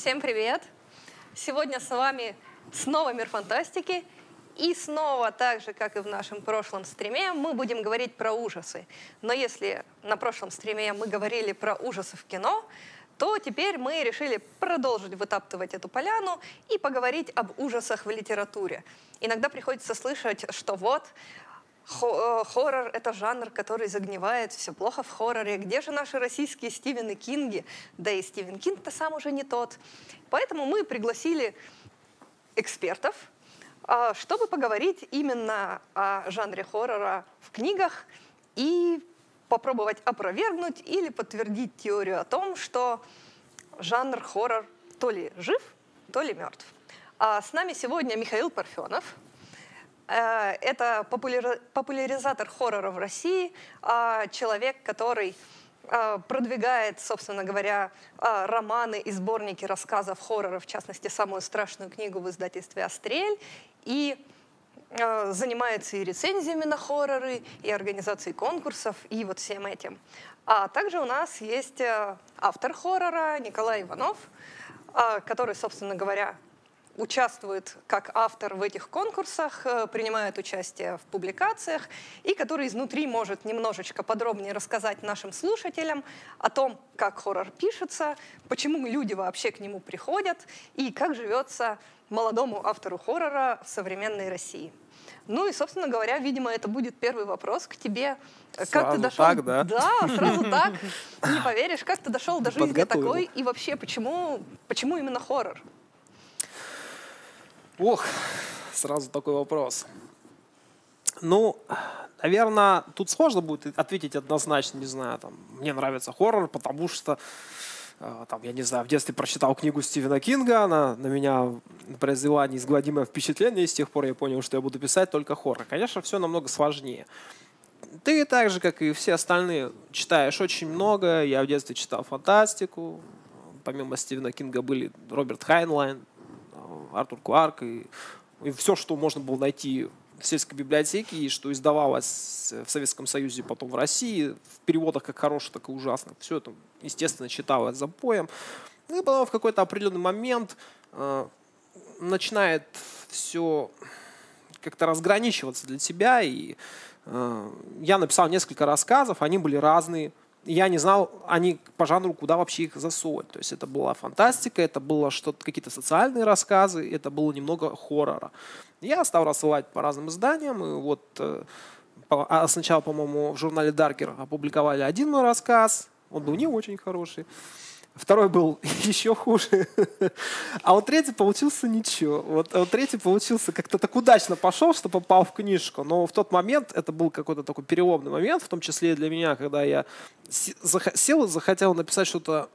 Всем привет! Сегодня с вами снова мир фантастики. И снова, так же, как и в нашем прошлом стриме, мы будем говорить про ужасы. Но если на прошлом стриме мы говорили про ужасы в кино, то теперь мы решили продолжить вытаптывать эту поляну и поговорить об ужасах в литературе. Иногда приходится слышать, что вот Э, хоррор — это жанр, который загнивает, все плохо в хорроре. Где же наши российские Стивены Кинги? Да и Стивен Кинг-то сам уже не тот. Поэтому мы пригласили экспертов, а, чтобы поговорить именно о жанре хоррора в книгах и попробовать опровергнуть или подтвердить теорию о том, что жанр хоррор то ли жив, то ли мертв. А с нами сегодня Михаил Парфенов — это популяризатор хоррора в России, а, человек, который а, продвигает, собственно говоря, а, романы и сборники рассказов хоррора, в частности, самую страшную книгу в издательстве «Астрель», и занимается и рецензиями на хорроры, и организацией конкурсов, и вот всем этим. А также у нас есть э, автор хоррора Николай Иванов, который, собственно говоря, участвует как автор в этих конкурсах, э, принимает участие в публикациях и который изнутри может немножечко подробнее рассказать нашим слушателям о том, как хоррор пишется, почему люди вообще к нему приходят и как живется молодому автору хоррора в современной России. Ну и, собственно говоря, видимо, это будет первый вопрос к тебе. Сразу как ты дошел? Так, да? Да, сразу так. Не поверишь, как ты дошел до жизни такой и вообще почему, почему именно хоррор? Ох, сразу такой вопрос. Ну, наверное, тут сложно будет ответить однозначно, не знаю, там, мне нравится хоррор, потому что, э, там, я не знаю, в детстве прочитал книгу Стивена Кинга, она на меня произвела неизгладимое впечатление, и с тех пор я понял, что я буду писать только хоррор. Конечно, все намного сложнее. Ты так же, как и все остальные, читаешь очень много. Я в детстве читал фантастику. Помимо Стивена Кинга были Роберт Хайнлайн, Артур Кларк и, и все, что можно было найти в сельской библиотеке и что издавалось в Советском Союзе, потом в России, в переводах как хороших, так и ужасных. Все это, естественно, читалось запоем. Ну и потом в какой-то определенный момент э, начинает все как-то разграничиваться для тебя. И э, я написал несколько рассказов, они были разные я не знал, они по жанру, куда вообще их засовывать. То есть это была фантастика, это было что-то, какие-то социальные рассказы, это было немного хоррора. Я стал рассылать по разным изданиям, и вот э, а сначала, по-моему, в журнале Даркер опубликовали один мой рассказ, он был не очень хороший второй был еще хуже, а вот третий получился ничего. Вот, а вот третий получился как-то так удачно пошел, что попал в книжку, но в тот момент это был какой-то такой переломный момент, в том числе и для меня, когда я сел и захотел написать что-то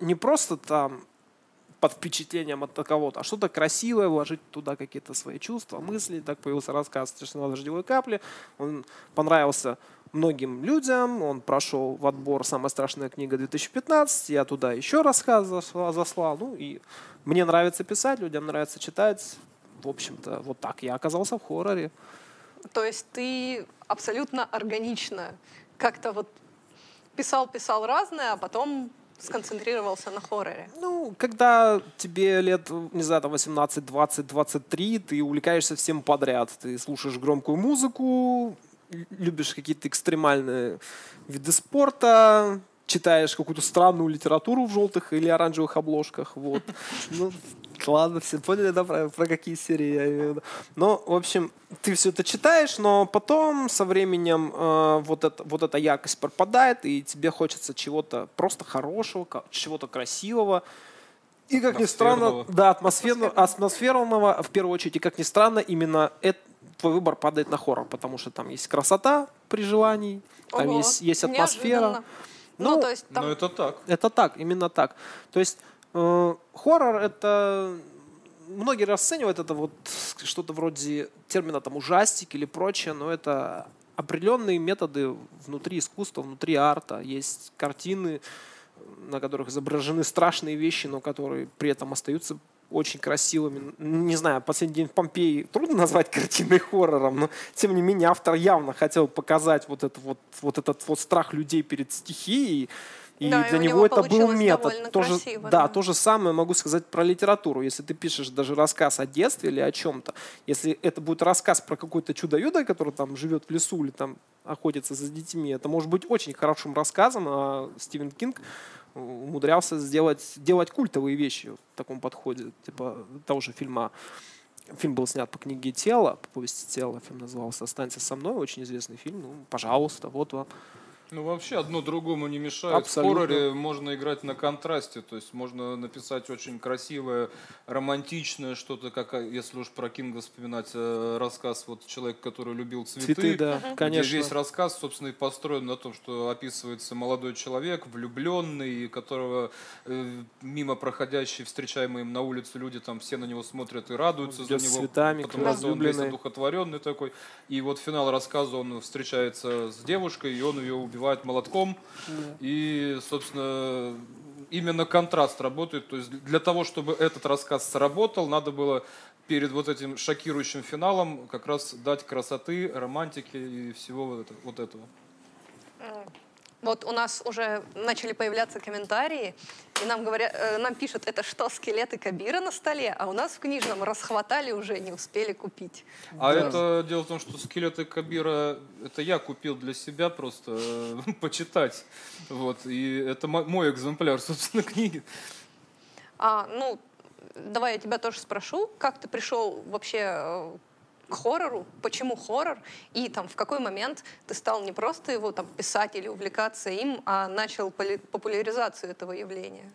не просто там под впечатлением от кого-то, а что-то красивое, вложить туда какие-то свои чувства, мысли. Так появился рассказ «Тишина дождевой капли». Он понравился многим людям. Он прошел в отбор «Самая страшная книга 2015». Я туда еще рассказ заслал. Ну и мне нравится писать, людям нравится читать. В общем-то, вот так я оказался в хорроре. То есть ты абсолютно органично как-то вот писал-писал разное, а потом сконцентрировался на хорроре? Ну, когда тебе лет, не знаю, там 18, 20, 23, ты увлекаешься всем подряд. Ты слушаешь громкую музыку, любишь какие-то экстремальные виды спорта, читаешь какую-то странную литературу в желтых или оранжевых обложках. Вот. Ну, ладно, все поняли, да, про, про какие серии я имею в виду. Ну, в общем, ты все это читаешь, но потом со временем э, вот, это, вот эта яркость пропадает, и тебе хочется чего-то просто хорошего, чего-то красивого. И как ни странно, да, атмосферного, атмосферного в первую очередь, и как ни странно, именно это, твой выбор падает на хоррор, потому что там есть красота при желании, там Ого, есть, есть атмосфера. Ну, ну, то есть там... ну, это так. Это так, именно так. То есть э, хоррор это многие расценивают это вот что-то вроде термина там ужастик или прочее, но это определенные методы внутри искусства, внутри арта. Есть картины, на которых изображены страшные вещи, но которые при этом остаются очень красивыми. Не знаю, «Последний день в Помпеи» трудно назвать картиной хоррором, но тем не менее автор явно хотел показать вот, это вот, вот этот вот страх людей перед стихией. И Да, и для у него него это был метод. То же- красиво, да, да. то же самое могу сказать про литературу. Если ты пишешь даже рассказ о детстве или о чем-то, если это будет рассказ про какое-то чудо-юдо, который там живет в лесу или там охотится за детьми, это может быть очень хорошим рассказом, а Стивен Кинг умудрялся сделать, делать культовые вещи в таком подходе, типа того же фильма. Фильм был снят по книге «Тело», по повести «Тело». Фильм назывался «Останься со мной», очень известный фильм. Ну, пожалуйста, вот вам. Ну, вообще, одно другому не мешает. Абсолютно. В хорроре можно играть на контрасте, то есть можно написать очень красивое, романтичное что-то, как, а, если уж про Кинга вспоминать, э, рассказ вот «Человек, который любил цветы», Цветы, да, где конечно. весь рассказ, собственно, и построен на том, что описывается молодой человек, влюбленный, которого э, мимо проходящие, встречаемые им на улице люди, там все на него смотрят и радуются за него, цветами, потому что он весь одухотворенный такой. И вот финал рассказа, он встречается с девушкой, и он ее убивает молотком. И, собственно, именно контраст работает. То есть для того, чтобы этот рассказ сработал, надо было перед вот этим шокирующим финалом как раз дать красоты, романтики и всего вот, это- вот этого. Вот у нас уже начали появляться комментарии, и нам говорят, э, нам пишут, это что, скелеты Кабира на столе? А у нас в книжном расхватали уже, не успели купить. А Да. это дело в том, что скелеты Кабира это я купил для себя просто э, почитать. Вот. И это мо- мой экземпляр, собственно, книги. А, ну, давай я тебя тоже спрошу, как ты пришел вообще э, к хоррору, почему хоррор, и там в какой момент ты стал не просто его там писать или увлекаться им, а начал популяризацию этого явления?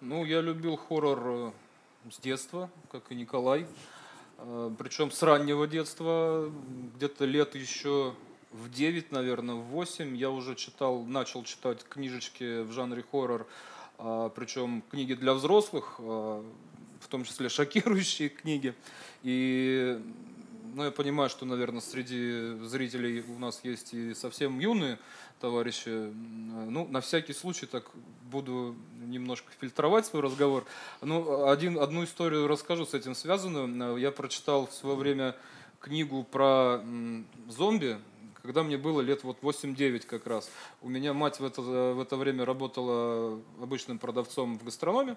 Ну, я любил хоррор э, с детства, как и Николай. Э, Причем с раннего детства, где-то лет еще в 9, наверное, в 8 я уже читал, начал читать книжечки в жанре хоррор, а, причем книги для взрослых, а, в том числе шокирующие книги. И ну, я понимаю, что, наверное, среди зрителей у нас есть и совсем юные товарищи. Ну, на всякий случай так буду немножко фильтровать свой разговор. Ну, один, одну историю расскажу с этим связанную. Я прочитал в свое время книгу про зомби, когда мне было лет вот 8-9 как раз. У меня мать в это, в это время работала обычным продавцом в гастрономе.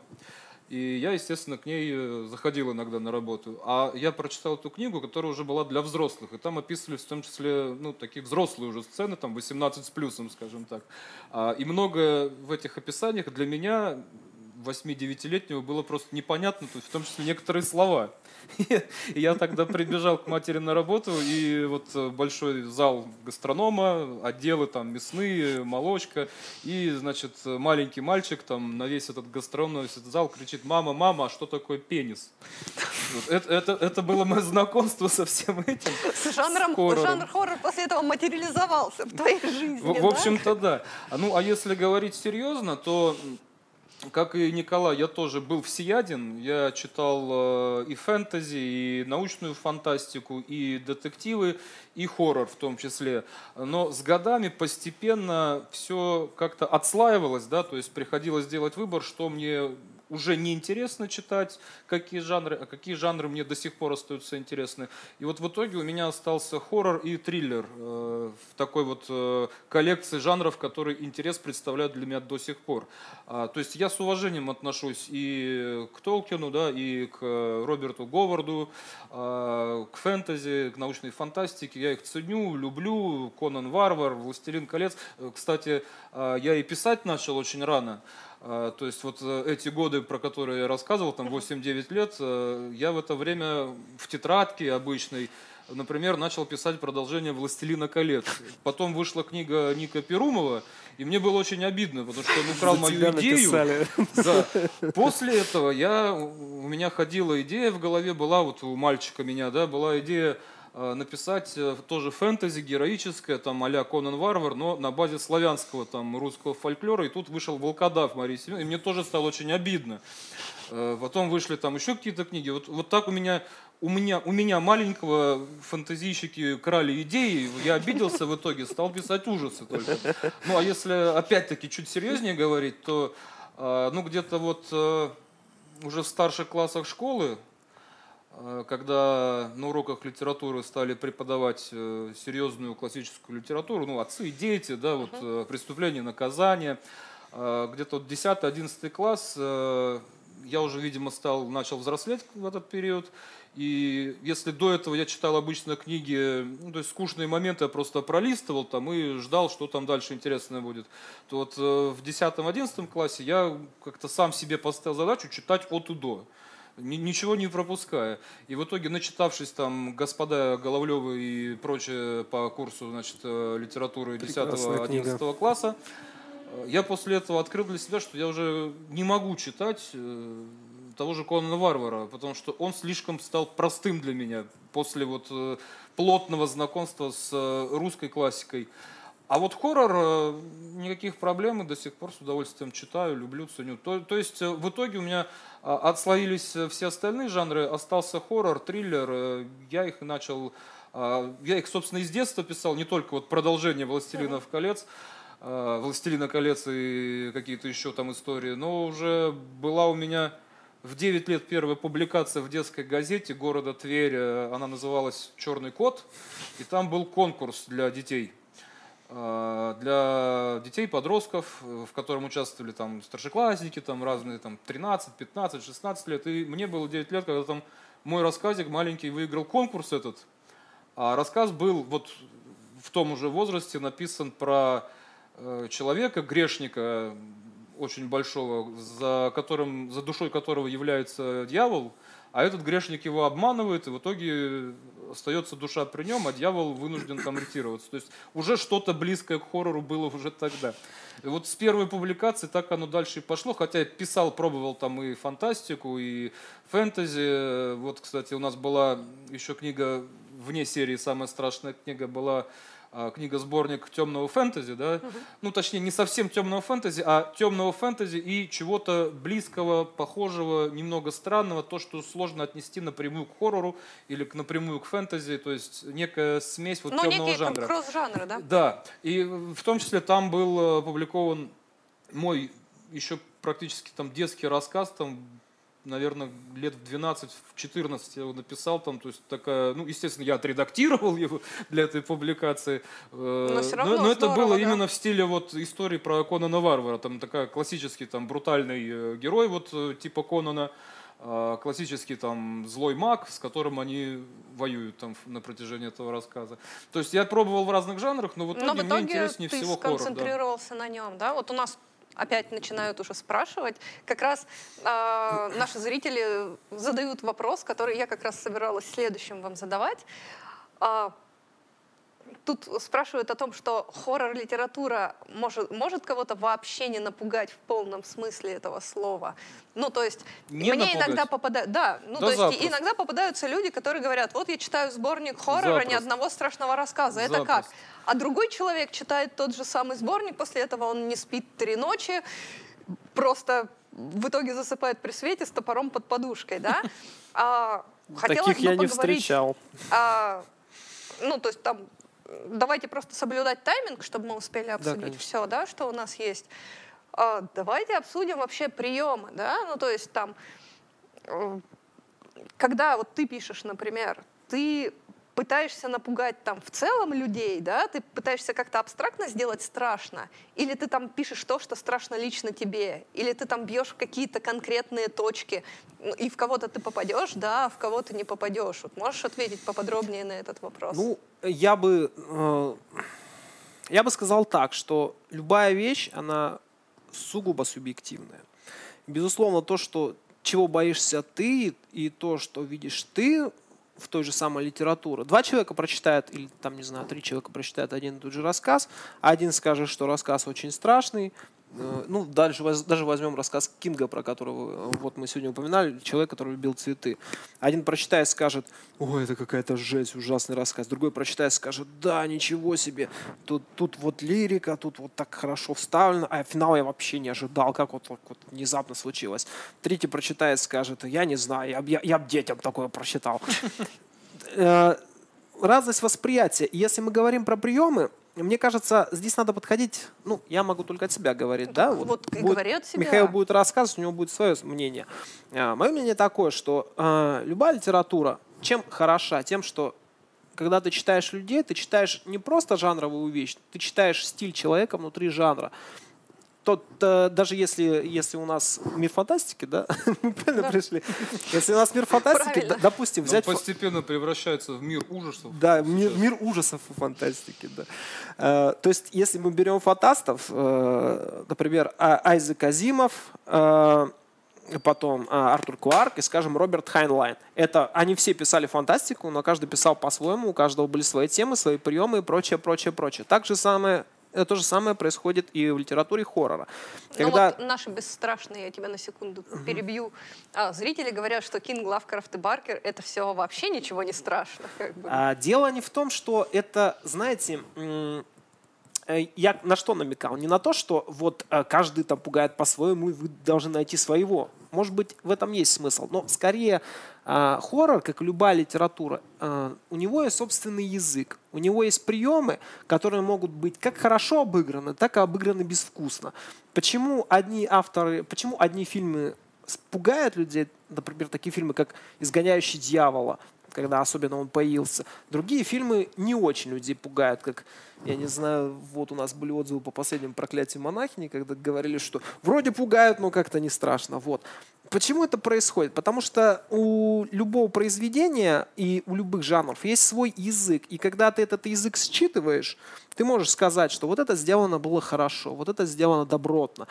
И я, естественно, к ней э, заходил иногда на работу. А я прочитал эту книгу, которая уже была для взрослых. И там описывались в том числе ну, такие взрослые уже сцены, там 18 с плюсом, скажем так. А, И многое в этих описаниях для меня 8-9-летнего было просто непонятно, то есть в том числе некоторые слова. И я тогда прибежал к матери на работу, и вот э, большой зал гастронома, отделы там мясные, молочка, и, значит, маленький мальчик там на весь этот гастроном, на весь этот зал кричит, мама, мама, а что такое пенис? Вот это, это, это было мое знакомство со всем этим. С жанром, С жанр хоррор после этого материализовался в твоей жизни, В, в да? общем-то, да. Ну, а если говорить серьезно, то, как и Николай, я тоже был всеяден. Я читал э, и фэнтези, и научную фантастику, и детективы, и хоррор в том числе. Но с годами постепенно все как-то отслаивалось, да, то есть приходилось делать выбор, что мне уже не интересно читать, какие жанры, а какие жанры мне до сих пор остаются интересны. И вот в итоге у меня остался хоррор и триллер э, в такой вот э, коллекции жанров, которые интерес представляют для меня до сих пор. А, то есть я с уважением отношусь и к Толкину, да, и к э, Роберту Говарду, а, к фэнтези, к научной фантастике. Я их ценю, люблю. Конан Варвар, Властелин колец. Э, Кстати, а, я и писать начал очень рано. А, То есть вот э, эти годы, про которые я рассказывал, там 8-9 лет, э, я в это время в тетрадке обычной, например, начал писать продолжение «Властелина колец». Потом вышла книга Ника Перумова, и мне было очень обидно, потому что он украл За мою идею. написали. Да. После этого я, у меня ходила идея в голове, была вот у мальчика меня, да, была идея написать э, тоже фэнтези героическое, там а-ля Конан Варвар, но на базе славянского там русского фольклора, и тут вышел Волкодав Марии Семеновны, и мне тоже стало очень обидно. Э, Потом вышли там еще какие-то книги. Вот, вот так у меня, у меня, у меня маленького фантазийщики крали идеи, я обиделся в итоге, стал писать ужасы только. Ну, а если опять-таки чуть серьезнее говорить, то э, ну где-то вот э, уже в старших классах школы, э, когда на уроках литературы стали преподавать э, серьезную классическую литературу, ну, отцы и дети, да, вот э, преступление, наказание, где-то вот 10-11 класс э, я уже, видимо, стал, начал взрослеть в этот период. И если до этого я читал обычно книги, ну, то есть скучные моменты я просто пролистывал там и ждал, что там дальше интересное будет, то вот э, в 10-11 классе я как-то сам себе поставил задачу читать от и до ничего не пропуская. И в итоге, начитавшись там господа Головлевы и прочее по курсу значит, э, литературы 10-11 класса, э, я после этого открыл для себя, что я уже не могу читать того же Конана Варвара, потому что он слишком стал простым для меня после вот э, плотного знакомства с э, русской классикой. А вот хоррор, э, никаких проблем, и до сих пор с удовольствием читаю, люблю, ценю. То, то есть в итоге у меня отслоились все остальные жанры, остался хоррор, триллер, я их начал, я их, собственно, из детства писал, не только вот продолжение «Властелинов колец», «Властелина колец» и какие-то еще там истории, но уже была у меня в 9 лет первая публикация в детской газете города Тверь, э, она называлась «Черный кот», и там был конкурс для детей. Э, для детей, подростков, в котором участвовали там старшеклассники, там разные, там 13, 15, 16 лет. И мне было 9 лет, когда там мой рассказик маленький выиграл конкурс этот. А рассказ был вот в том уже возрасте написан про э, человека, грешника, очень большого, за, которым, за душой которого является дьявол, а этот грешник его обманывает, и в итоге остается душа при нем, а дьявол вынужден конвертироваться. То есть уже что-то близкое к хоррору было уже тогда. И вот с первой публикации так оно дальше и пошло, хотя я писал, пробовал там и фантастику, и фэнтези. Вот, кстати, у нас была еще книга вне серии, самая страшная книга была а, книга-сборник темного фэнтези, да, угу. ну точнее не совсем темного фэнтези, а темного фэнтези и чего-то близкого, похожего, немного странного, то, что сложно отнести напрямую к хоррору или к, напрямую к фэнтези, то есть некая смесь вот ну, темного некий, жанра. кросс-жанра, да? Да, и в том числе там был опубликован мой еще практически там детский рассказ, там наверное, лет в 12, в 14 я его написал, там, то есть такая, ну, естественно, я отредактировал его для этой публикации, э, но, все равно но, но это здорово, было да? именно в стиле вот истории про Конана Варвара, там такая классический там брутальный э, герой вот э, типа Конана, а, классический там злой маг, с которым они воюют там на протяжении этого рассказа. То есть я пробовал в разных жанрах, но в итоге, но в итоге мне интереснее ты всего хоррор. Да. сконцентрировался на нем, да? Вот у нас опять начинают уже спрашивать. Как раз э, наши зрители задают вопрос, который я как раз собиралась следующим вам задавать. Э, тут спрашивают о том, что хоррор-литература может, может кого-то вообще не напугать в полном смысле этого слова. Ну, то есть, не мне напугать. иногда попадают... Да, ну, да то есть, иногда попадаются люди, которые говорят, вот я читаю сборник хоррора, запросто. ни одного страшного рассказа. Это запросто. как? А другой человек читает тот же самый сборник, после этого он не спит три ночи, просто в итоге засыпает при свете с топором под подушкой, да? А, Таких я не встречал. А, ну, то есть там давайте просто соблюдать тайминг, чтобы мы успели обсудить да, все, да, что у нас есть. А, давайте обсудим вообще приемы, да, ну то есть там, э, когда вот ты пишешь, например, ты пытаешься напугать там в целом людей, да, ты пытаешься как-то абстрактно сделать страшно, или ты там пишешь то, что страшно лично тебе, или ты там бьешь какие-то конкретные точки, и в кого-то ты попадешь, да, а в кого-то не попадешь. Вот можешь ответить поподробнее на этот вопрос? Ну, я бы, э, я бы сказал так, что любая вещь, она сугубо субъективная. Безусловно, то, что чего боишься ты, и то, что видишь ты, в той же самой литературе. Два человека прочитают, или там, не знаю, три человека прочитают один и тот же рассказ. Один скажет, что рассказ очень страшный, ну, дальше даже возьмем рассказ Кинга, про которого э, вот мы сегодня упоминали, человек, который любил цветы. Один прочитает, скажет, ой, это какая-то жесть, ужасный рассказ. Другой прочитает, скажет, да, ничего себе, тут, тут вот лирика, тут вот так хорошо вставлено, а финал я вообще не ожидал, как вот, вот, вот внезапно случилось. Третий прочитает, скажет, я не знаю, я, я, я детям такое прочитал. Э, разность восприятия. Если мы говорим про приемы, мне кажется, здесь надо подходить, ну, я могу только от себя говорить, ну, да? Вот, вот будет, говори от себя. Михаил будет рассказывать, у него будет свое мнение. А, мое мнение такое, что а, любая литература, чем хороша? Тем, что когда ты читаешь людей, ты читаешь не просто жанровую вещь, ты читаешь стиль человека внутри жанра. Тот, э, даже если, если у нас мир фантастики, да, мы правильно пришли? Если у нас мир фантастики, допустим, взять... постепенно превращается в мир ужасов. Да, мир, мир ужасов и фантастики, да. Э, то есть, если мы берем фантастов, э, например, А- Айзек Азимов, потом Артур Кларк и, скажем, Роберт Хайнлайн. Это они все писали фантастику, но каждый писал по-своему, у каждого были свои темы, свои приемы и прочее, прочее, прочее. Так же самое, то же самое происходит и в литературе хоррора. Когда... Ну вот наши бесстрашные, я тебя на секунду перебью, а, зрители говорят, что Кинг, Лавкрафт и Баркер это все вообще ничего не страшно. Как бы. А, дело не в том, что это, знаете, э, я на что намекал? Не на то, что вот э, каждый там пугает по-своему, и вы должны найти своего. Может быть, в этом есть смысл. Но скорее а, хоррор, как любая литература, а, у него есть собственный язык. У него есть приемы, которые могут быть как хорошо обыграны, так и обыграны безвкусно. Почему одни авторы, почему одни фильмы пугают людей, например, такие фильмы, как «Изгоняющий дьявола», когда особенно он появился. Другие фильмы не очень людей пугают, как, я не знаю, вот у нас были отзывы по последнему «Проклятию монахини», когда говорили, что вроде пугают, но как-то не страшно. Вот. Почему это происходит? Потому что у любого произведения и у любых жанров есть свой язык. И когда ты этот язык считываешь, ты можешь сказать, что вот это сделано было хорошо, вот это сделано добротно.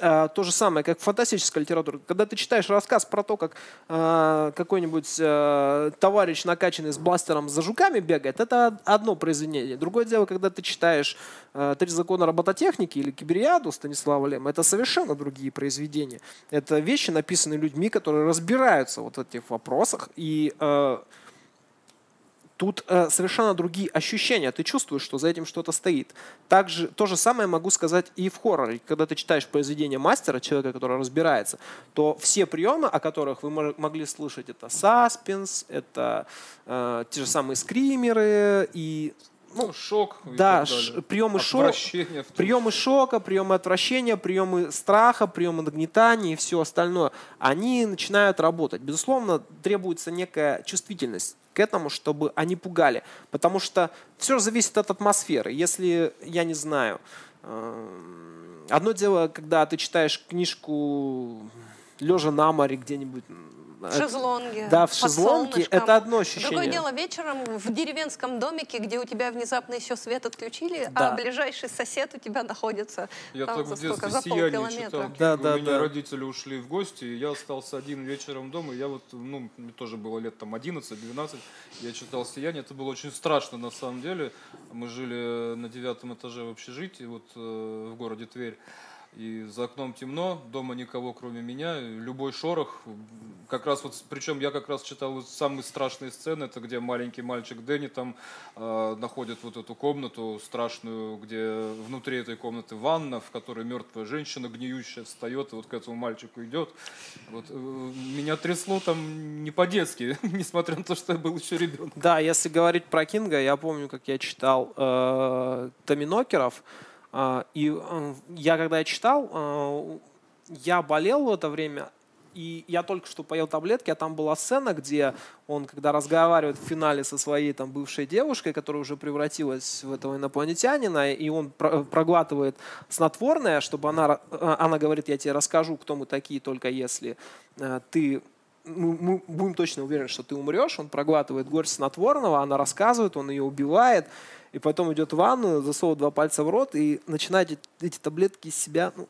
А, то же самое, как в фантастической литературе. Когда ты читаешь рассказ про то, как а, какой-нибудь а, товарищ, накачанный с бластером за жуками бегает, это одно произведение. Другое дело, когда ты читаешь а, «Три закона робототехники» или «Кибериаду» Станислава Лема, это совершенно другие произведения. Это вещи, написанные людьми, которые разбираются вот в этих вопросах. И а, тут э, совершенно другие ощущения. Ты чувствуешь, что за этим что-то стоит. Также то же самое могу сказать и в хорроре. Когда ты читаешь произведение мастера, человека, который разбирается, то все приемы, о которых вы мо- могли слышать, это саспенс, это э, те же самые скримеры и Ну, шок. и да, ш- приемы том приемы шока, приемы отвращения, приемы страха, приемы нагнетания и все остальное, они начинают работать. Безусловно, требуется некая чувствительность к этому, чтобы они пугали. Потому что все зависит от атмосферы. Если, я не знаю, эм, одно дело, когда ты читаешь книжку лежа на море где-нибудь. В шезлонге. Да, в шезлонге солнышком. это одно ощущение. Другое дело вечером в деревенском домике, где у тебя внезапно еще свет отключили, Да. а ближайший сосед у тебя находится Я там так за сколько? За полкилометра. читал. Да, у да, меня да. родители ушли в гости, и я остался один вечером дома. и Я вот, ну, мне тоже было лет там 11-12, я читал «Сияние». Это было очень страшно на самом деле. Мы жили на девятом этаже в общежитии, вот э, в городе Тверь. И за окном темно, дома никого, кроме меня. Любой шорох, как раз вот, причем я как раз читал самые страшные сцены, это где маленький мальчик Дэнни там э, находит вот эту комнату страшную, где внутри этой комнаты ванна, в которой мертвая женщина гниющая встает и вот к этому мальчику идет. Вот, э, меня трясло там не по-детски, несмотря на то, что я был еще ребенком. Да, если говорить про Кинга, я помню, как я читал э, Томинокеров. э, и э, я когда я читал, э, я болел в это время, и я только что поел таблетки, а там была сцена, где он, когда разговаривает в финале со своей там бывшей девушкой, которая уже превратилась в этого инопланетянина, и он про- проглатывает снотворное, чтобы она, э, она говорит, я тебе расскажу, кто мы такие, только если э, ты мы будем точно уверены, что ты умрешь. Он проглатывает горсть снотворного, она рассказывает, он ее убивает, и потом идет в ванну, засовывает два пальца в рот и начинает эти, эти таблетки из себя. ну,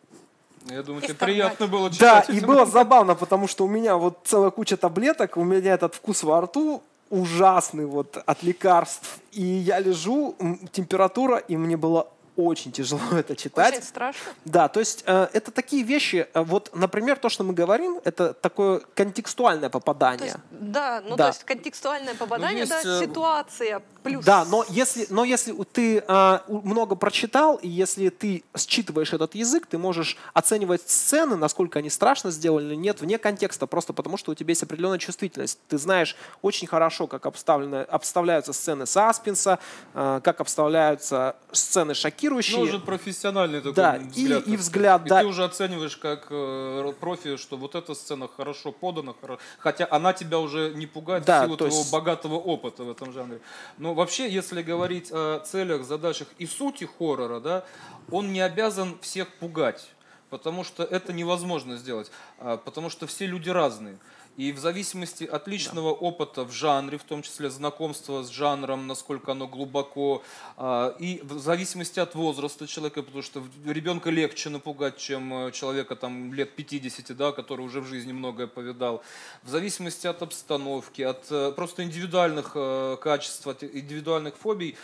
Я думаю, тебе приятно было да, читать. и эти было забавно, потому что у меня вот целая куча таблеток, у меня этот вкус во рту ужасный вот от лекарств. И я лежу, температура, и мне было очень тяжело это читать. Очень страшно. Да, то есть э, это такие вещи, э, вот, например, то, что мы говорим, это такое контекстуальное попадание. То есть, да, ну Да. то есть контекстуальное попадание, есть, да, э, ситуация плюс. Да, но если, но если у- ты а, у- много прочитал, и если ты считываешь этот язык, ты можешь оценивать сцены, насколько они страшно сделаны или нет, вне контекста, просто потому что у тебя есть определенная чувствительность. Ты знаешь очень хорошо, как обставлены, обставляются сцены саспенса, а, как обставляются сцены шокирующие. Ну, уже профессиональный такой Да, и- взгляд. и так взгляд, сказать. да. И ты уже оцениваешь как э, профи, что вот эта сцена хорошо подана, хотя она тебя уже не пугает Да, в силу то твоего есть- богатого опыта в этом жанре. Но вообще, если говорить о целях, задачах и сути хоррора, да, он не обязан всех пугать. потому что это невозможно сделать, а, потому что все люди разные. И в зависимости от личного да. опыта в жанре, в том числе знакомства с жанром, насколько оно глубоко, а, и в зависимости от возраста человека, потому что ребенка легче напугать, чем э, человека там, лет 50, да, который уже в жизни многое повидал, в зависимости от обстановки, от э, просто индивидуальных э, качеств, от индивидуальных фобий,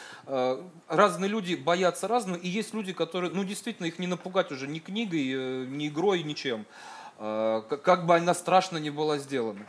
разные люди боятся разного, и есть люди, которые, ну действительно, их не напугать уже ни книгой, ни игрой, ничем. Э, как бы она страшно не была сделана.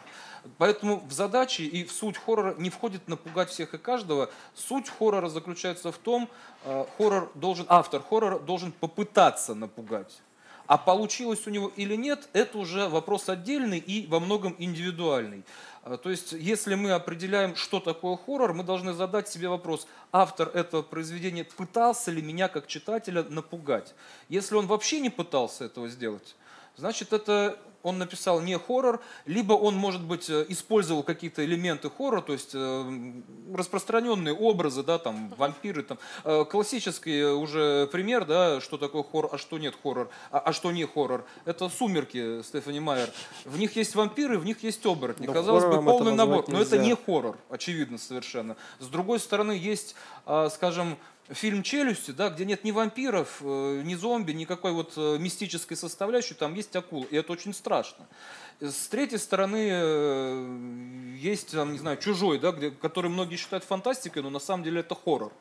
Поэтому в задачи и в суть хоррора не входит напугать всех и каждого. Суть хоррора заключается в том, э, хоррор должен, автор хоррора должен попытаться напугать. А получилось у него или нет, это уже вопрос отдельный и во многом индивидуальный. Э, то есть, если мы определяем, что такое хоррор, мы должны задать себе вопрос, автор этого произведения пытался ли меня как читателя напугать. Если он вообще не пытался этого сделать, значит, это он написал не хоррор, либо он, может быть, э, использовал какие-то элементы хоррора, то есть э, распространенные образы, да, там, вампиры, там, э, классический уже пример, да, что такое хоррор, а что нет хоррор, а, а что не хоррор. Это «Сумерки» Стефани Майер. В них есть вампиры, в них есть оборотни. Но Казалось бы, полный набор, но это не хоррор, очевидно совершенно. С другой стороны, есть, а, скажем, фильм «Челюсти», да, где нет ни вампиров, э, ни зомби, никакой вот э, мистической составляющей, там есть акула, и это очень страшно. С третьей стороны, э, есть, там, не знаю, «Чужой», да, где, который многие считают фантастикой, но на самом деле это хоррор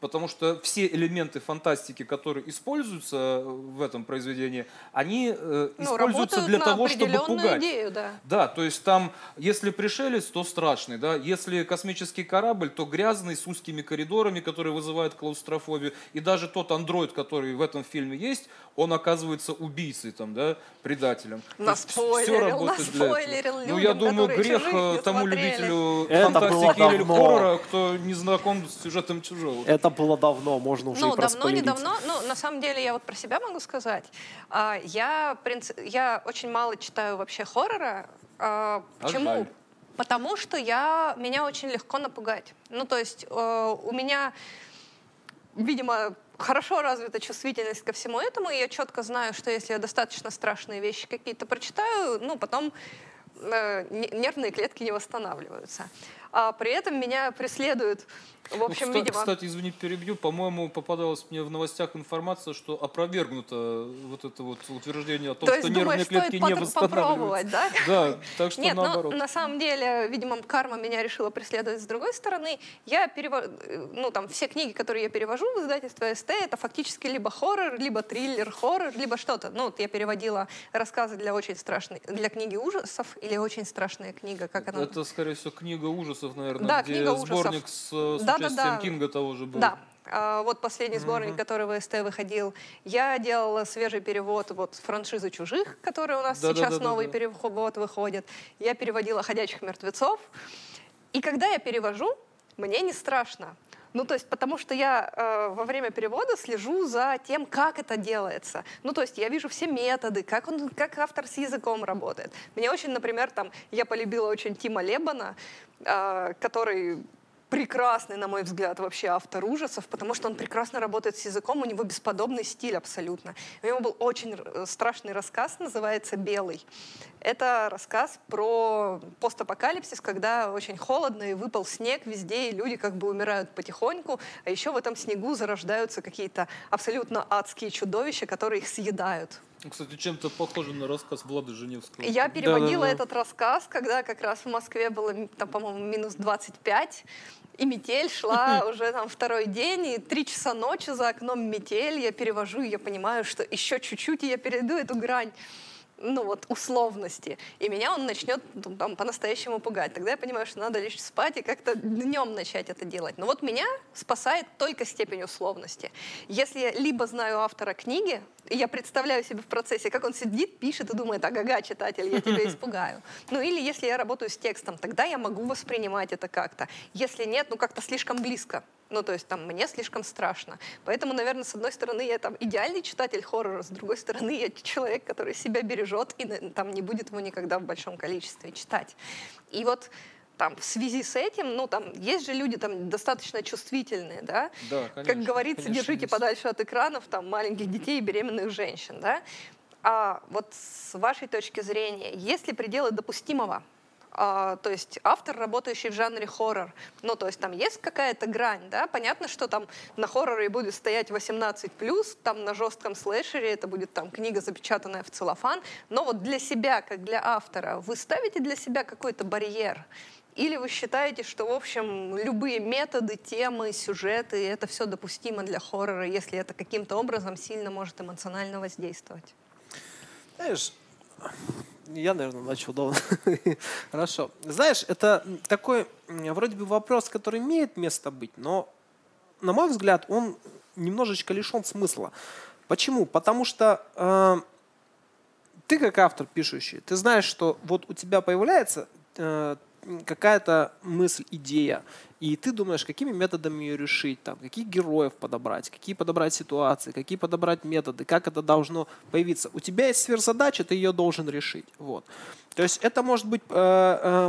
потому что все элементы фантастики, которые используются в этом произведении, они э, ну, используются для того, чтобы пугать. Идею, да. да, то есть там, если пришелец, то страшный, да, если космический корабль, то грязный, с узкими коридорами, которые вызывают клаустрофобию, и даже тот андроид, который в этом фильме есть, он оказывается убийцей, там, да, предателем. На Все работает для этого. Ну, я думаю, грех э, тому любителю Это фантастики или хоррора, кто не знаком с сюжетом чужого. Это это было давно, можно уже ну, давно, не давно. Ну, на самом деле, я вот про себя могу сказать. А, я, я очень мало читаю вообще хоррора. А, почему? А Потому что я, меня очень легко напугать. Ну, то есть э, у меня, видимо, хорошо развита чувствительность ко всему этому, и я четко знаю, что если я достаточно страшные вещи какие-то прочитаю, ну, потом э, нервные клетки не восстанавливаются. А при этом меня преследуют в общем, ну, кстати, видимо... кстати, извини, перебью. По-моему, попадалась мне в новостях информация, что опровергнуто вот это вот утверждение о том, То что нервные клетки не восстанавливаются. да? Да, так что Нет, наоборот. Ну, на самом деле, видимо, карма меня решила преследовать с другой стороны. Я перевожу, ну, там, все книги, которые я перевожу в издательство СТ, это фактически либо хоррор, либо триллер, хоррор, либо что-то. Ну, вот я переводила рассказы для очень страшной, для книги ужасов или очень страшная книга, как она? Это, скорее всего, книга ужасов, наверное, да, где книга сборник ужасов. с, с да, участием да, да. Кинга того же был. Да, а, вот последний сборник, mm-hmm. который в СТ выходил. Я делала свежий перевод вот франшизы «Чужих», который у нас да, сейчас да, да, новый да, да. перевод выходит. Я переводила «Ходячих мертвецов». И когда я перевожу, мне не страшно. Ну, то есть, потому что я э, во время перевода слежу за тем, как это делается. Ну, то есть, я вижу все методы, как, он, как автор с языком работает. Мне очень, например, там, я полюбила очень Тима Лебана, э, который прекрасный, на мой взгляд, вообще автор ужасов, потому что он прекрасно работает с языком, у него бесподобный стиль абсолютно. У него был очень страшный рассказ, называется «Белый». Это рассказ про постапокалипсис, когда очень холодно и выпал снег везде, и люди как бы умирают потихоньку, а еще в этом снегу зарождаются какие-то абсолютно адские чудовища, которые их съедают. Кстати, чем-то похоже на рассказ Влада Женевского. Я переводила да, да, да. этот рассказ, когда как раз в Москве было, там, по-моему, минус 25, и метель шла уже там второй день, и три часа ночи за окном метель, я перевожу, и я понимаю, что еще чуть-чуть, и я перейду эту грань ну вот, условности, и меня он начнет ну, там, по-настоящему пугать. Тогда я понимаю, что надо лишь спать и как-то днем начать это делать. Но вот меня спасает только степень условности. Если я либо знаю автора книги, и я представляю себе в процессе, как он сидит, пишет и думает, ага, читатель, я тебя испугаю. Ну или если я работаю с текстом, тогда я могу воспринимать это как-то. Если нет, ну как-то слишком близко. Ну, то есть там мне слишком страшно. Поэтому, наверное, с одной стороны, я там идеальный читатель хоррора, с другой стороны, я человек, который себя бережет и там не будет его никогда в большом количестве читать. И вот там, в связи с этим, ну, там, есть же люди там достаточно чувствительные, да? Да, конечно. Как говорится, конечно, держите есть. подальше от экранов там маленьких детей и беременных женщин, да? А вот с вашей точки зрения, есть ли пределы допустимого? А, то есть автор, работающий в жанре хоррор. Ну, то есть там есть какая-то грань, да? Понятно, что там на хорроре будет стоять 18+, там на жестком слэшере это будет там книга, запечатанная в целлофан. Но вот для себя, как для автора, вы ставите для себя какой-то барьер? Или вы считаете, что, в общем, любые методы, темы, сюжеты, это все допустимо для хоррора, если это каким-то образом сильно может эмоционально воздействовать? Знаешь, я, наверное, начал давно. Хорошо. Знаешь, это такой вроде бы вопрос, который имеет место быть, но, на мой взгляд, он немножечко лишен смысла. Почему? Потому что э, ты как автор пишущий, ты знаешь, что вот у тебя появляется э, какая-то мысль, идея, и ты думаешь, какими методами ее решить, там, каких героев подобрать, какие подобрать ситуации, какие подобрать методы, как это должно появиться. У тебя есть сверхзадача, ты ее должен решить. Вот. То есть это может быть, э,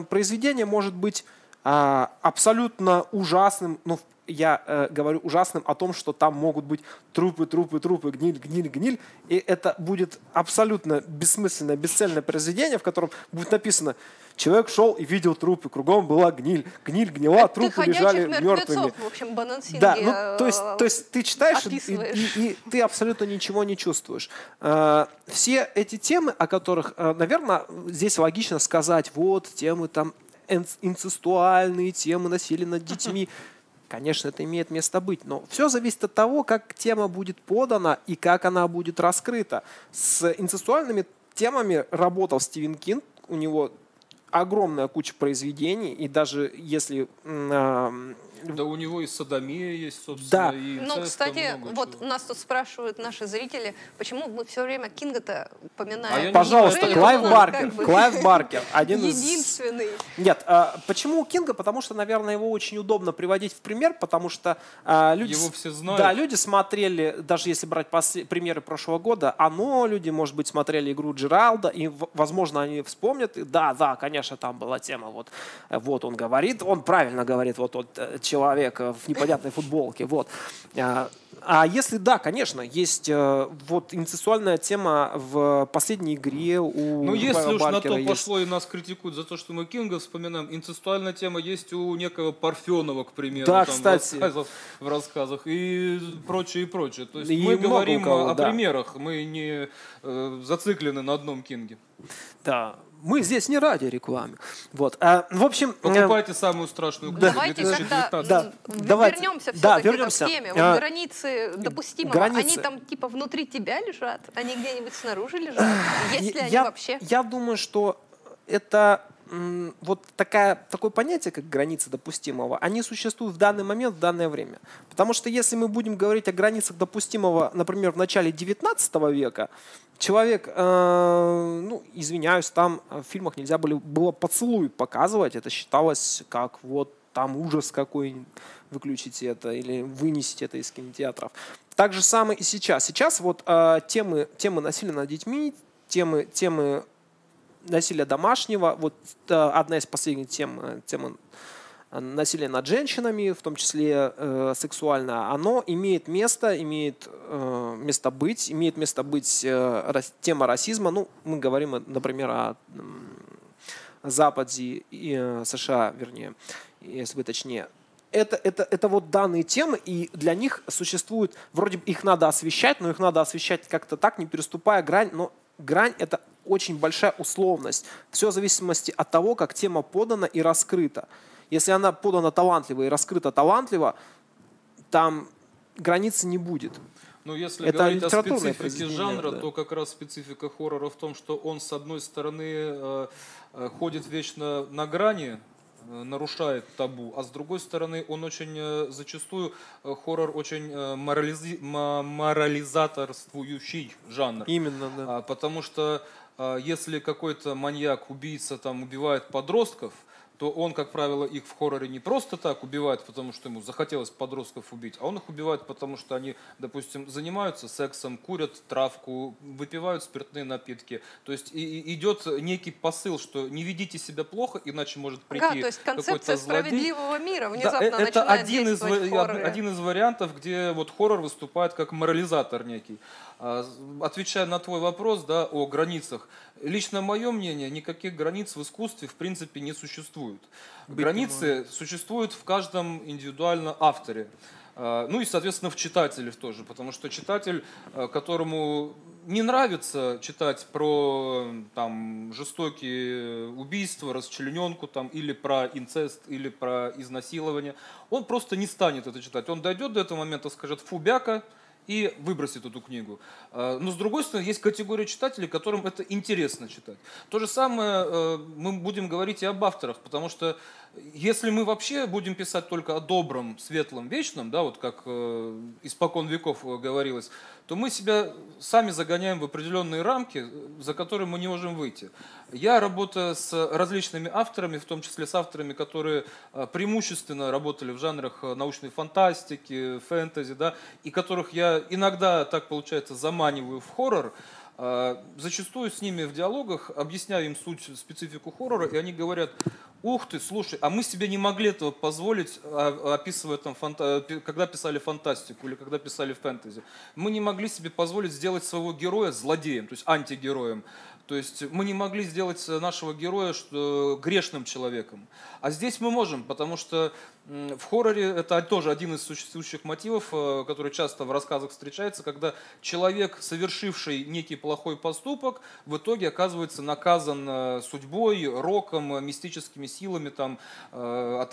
э, произведение может быть э, абсолютно ужасным, ну, я э, говорю ужасным о том, что там могут быть трупы, трупы, трупы, гниль, гниль, гниль. И это будет абсолютно бессмысленное, бесцельное произведение, в котором будет написано Человек шел и видел трупы, кругом была гниль, гниль гнила, Это трупы лежали мертвыми. В общем, Банансинги да, ну, то есть, то есть ты читаешь и, и, и, и ты абсолютно ничего не чувствуешь. Э, все эти темы, о которых, э, наверное, здесь логично сказать, вот темы там инцестуальные, темы насилия над детьми. Конечно, это имеет место быть, но все зависит от того, как тема будет подана и как она будет раскрыта. С инцестуальными темами работал Стивен Кинг, у него огромная куча произведений, и даже если да у него и содомия есть, собственно, да. и Ну, кстати, вот чего. нас тут спрашивают наши зрители, почему мы все время Кинга-то упоминаем? А Пожалуйста, Клайв Баркер. Как бы Клайв Баркер. Один Единственный. Из... Нет, а, почему Кинга? Потому что, наверное, его очень удобно приводить в пример, потому что а, люди... Его все знают. Да, люди смотрели, даже если брать примеры прошлого года, оно, люди, может быть, смотрели игру Джералда, и, возможно, они вспомнят, да, да, конечно, там была тема, вот, вот он говорит, он правильно говорит, вот, вот э, человек в непонятной футболке. Вот. А, а если да, конечно, есть э, вот инцестуальная тема в последней игре у Ну, если уж на то есть. пошло и нас критикуют за то, что мы Кинга вспоминаем, инцестуальная тема есть у некого Парфенова, к примеру, да, там, кстати. В, рассказах, в рассказах и прочее, и прочее. То есть и мы говорим кого, о да. примерах, мы не э, зациклены на одном Кинге. Да, мы здесь не ради рекламы. Вот. А, в общем, э, покупайте самую страшную книгу Давайте 2019. Да, давайте. вернемся да, вернемся. к теме. Вот а, границы допустимого, границы. они там типа внутри тебя лежат, они где-нибудь снаружи лежат. Есть ли они я, вообще? Я думаю, что это вот такая, такое понятие, как граница допустимого, они существуют в данный момент, в данное время. Потому что если мы будем говорить о границах допустимого, например, в начале 19 века, человек, э, ну, извиняюсь, там в фильмах нельзя было, было поцелуй показывать, это считалось как вот там ужас какой, выключите это или вынесите это из кинотеатров. Так же самое и сейчас. Сейчас вот э, темы, темы насилия над детьми, темы, темы насилия домашнего, вот э, одна из последних тем, э, тема насилие над женщинами, в том числе э, сексуальное, оно имеет место, имеет э, место быть, имеет место быть э, тема расизма. Ну, мы говорим, например, о э, Западе и э, США, вернее, если бы точнее. Это, это, это вот данные темы, и для них существует, вроде бы их надо освещать, но их надо освещать как-то так, не переступая грань, но грань – это очень большая условность. Все в зависимости от того, как тема подана и раскрыта. Если она подана талантливо и раскрыта талантливо, там границы не будет. Ну, если это говорить о специфике жанра, да. то как раз специфика хоррора в том, что он, с одной стороны, э, э, ходит вечно на грани, э, нарушает табу, а с другой стороны, он очень зачастую, хоррор очень морализи, морализаторствующий жанр. Именно, да. А, потому что если какой-то маньяк, убийца там убивает подростков, то он, как правило, их в хорроре не просто так убивает, потому что ему захотелось подростков убить, а он их убивает, потому что они, допустим, занимаются сексом, курят травку, выпивают спиртные напитки. То есть и, идет некий посыл, что не ведите себя плохо, иначе может прийти да, то есть концепция злодей. справедливого мира внезапно да, это начинает один из, один из вариантов, где вот хоррор выступает как морализатор некий. А, отвечая на твой вопрос да, о границах, лично мое мнение, никаких границ в искусстве в принципе не существует. Границы существуют в каждом индивидуально авторе. А, ну и, соответственно, в читателе тоже, потому что читатель, а, которому не нравится читать про там, жестокие убийства, расчлененку там, или про инцест, или про изнасилование, он просто не станет это читать. Он дойдет до этого момента, скажет «фу, бяка», и выбросит эту книгу. А, но с другой стороны, есть категория читателей, которым это интересно читать. То же самое э, мы будем говорить и об авторах, потому что если мы вообще будем писать только о добром, светлом, вечном, да, вот как э, испокон веков э, говорилось, то мы себя сами загоняем в определенные рамки, за которые мы не можем выйти. Я работаю с различными авторами, в том числе с авторами, которые э, преимущественно работали в жанрах э, научной фантастики, фэнтези, да, и которых я иногда, так получается, заманиваю в хоррор, зачастую с ними в диалогах объясняю им суть, специфику хоррора, и они говорят, ух ты, слушай, а мы себе не могли этого позволить, а, описывая там, фанта... когда писали фантастику или когда писали фэнтези. Мы не могли себе позволить сделать своего героя злодеем, то есть антигероем. То есть мы не могли сделать нашего героя что, грешным человеком. А здесь мы можем, потому что в хорроре это тоже один из существующих мотивов, э, который часто в рассказах встречается, когда человек, совершивший некий плохой поступок, в итоге оказывается наказан э, судьбой, роком, мистическими силами, там, э,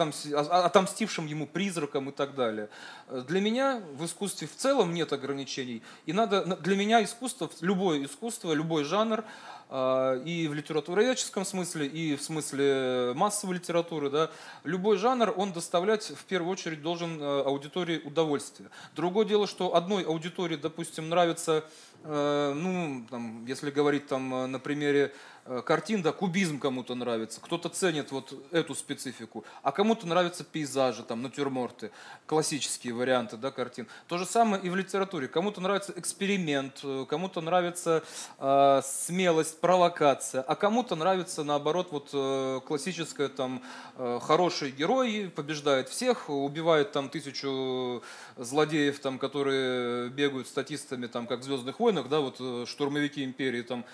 отомстившим ему призраком и так далее. Для меня в искусстве в целом нет ограничений. И надо, для меня искусство, любое искусство, любой жанр, и в литературоведческом смысле, и в смысле массовой литературы, да, любой жанр, он доставлять в первую очередь должен э, аудитории удовольствие. Другое дело, что одной аудитории, допустим, нравится, э, ну, там, если говорить там э, на примере Э, картин, да, кубизм кому-то нравится, кто-то ценит вот эту специфику, а кому-то нравятся пейзажи, там, натюрморты, классические варианты, да, картин. То же самое и в литературе. Кому-то нравится эксперимент, э, кому-то нравится э, смелость, провокация, а кому-то нравится, наоборот, вот э, классическая, там, э, хороший герой побеждает всех, убивает там тысячу злодеев, там, которые бегают статистами, там, как в «Звездных войнах», да, вот э, штурмовики империи, там,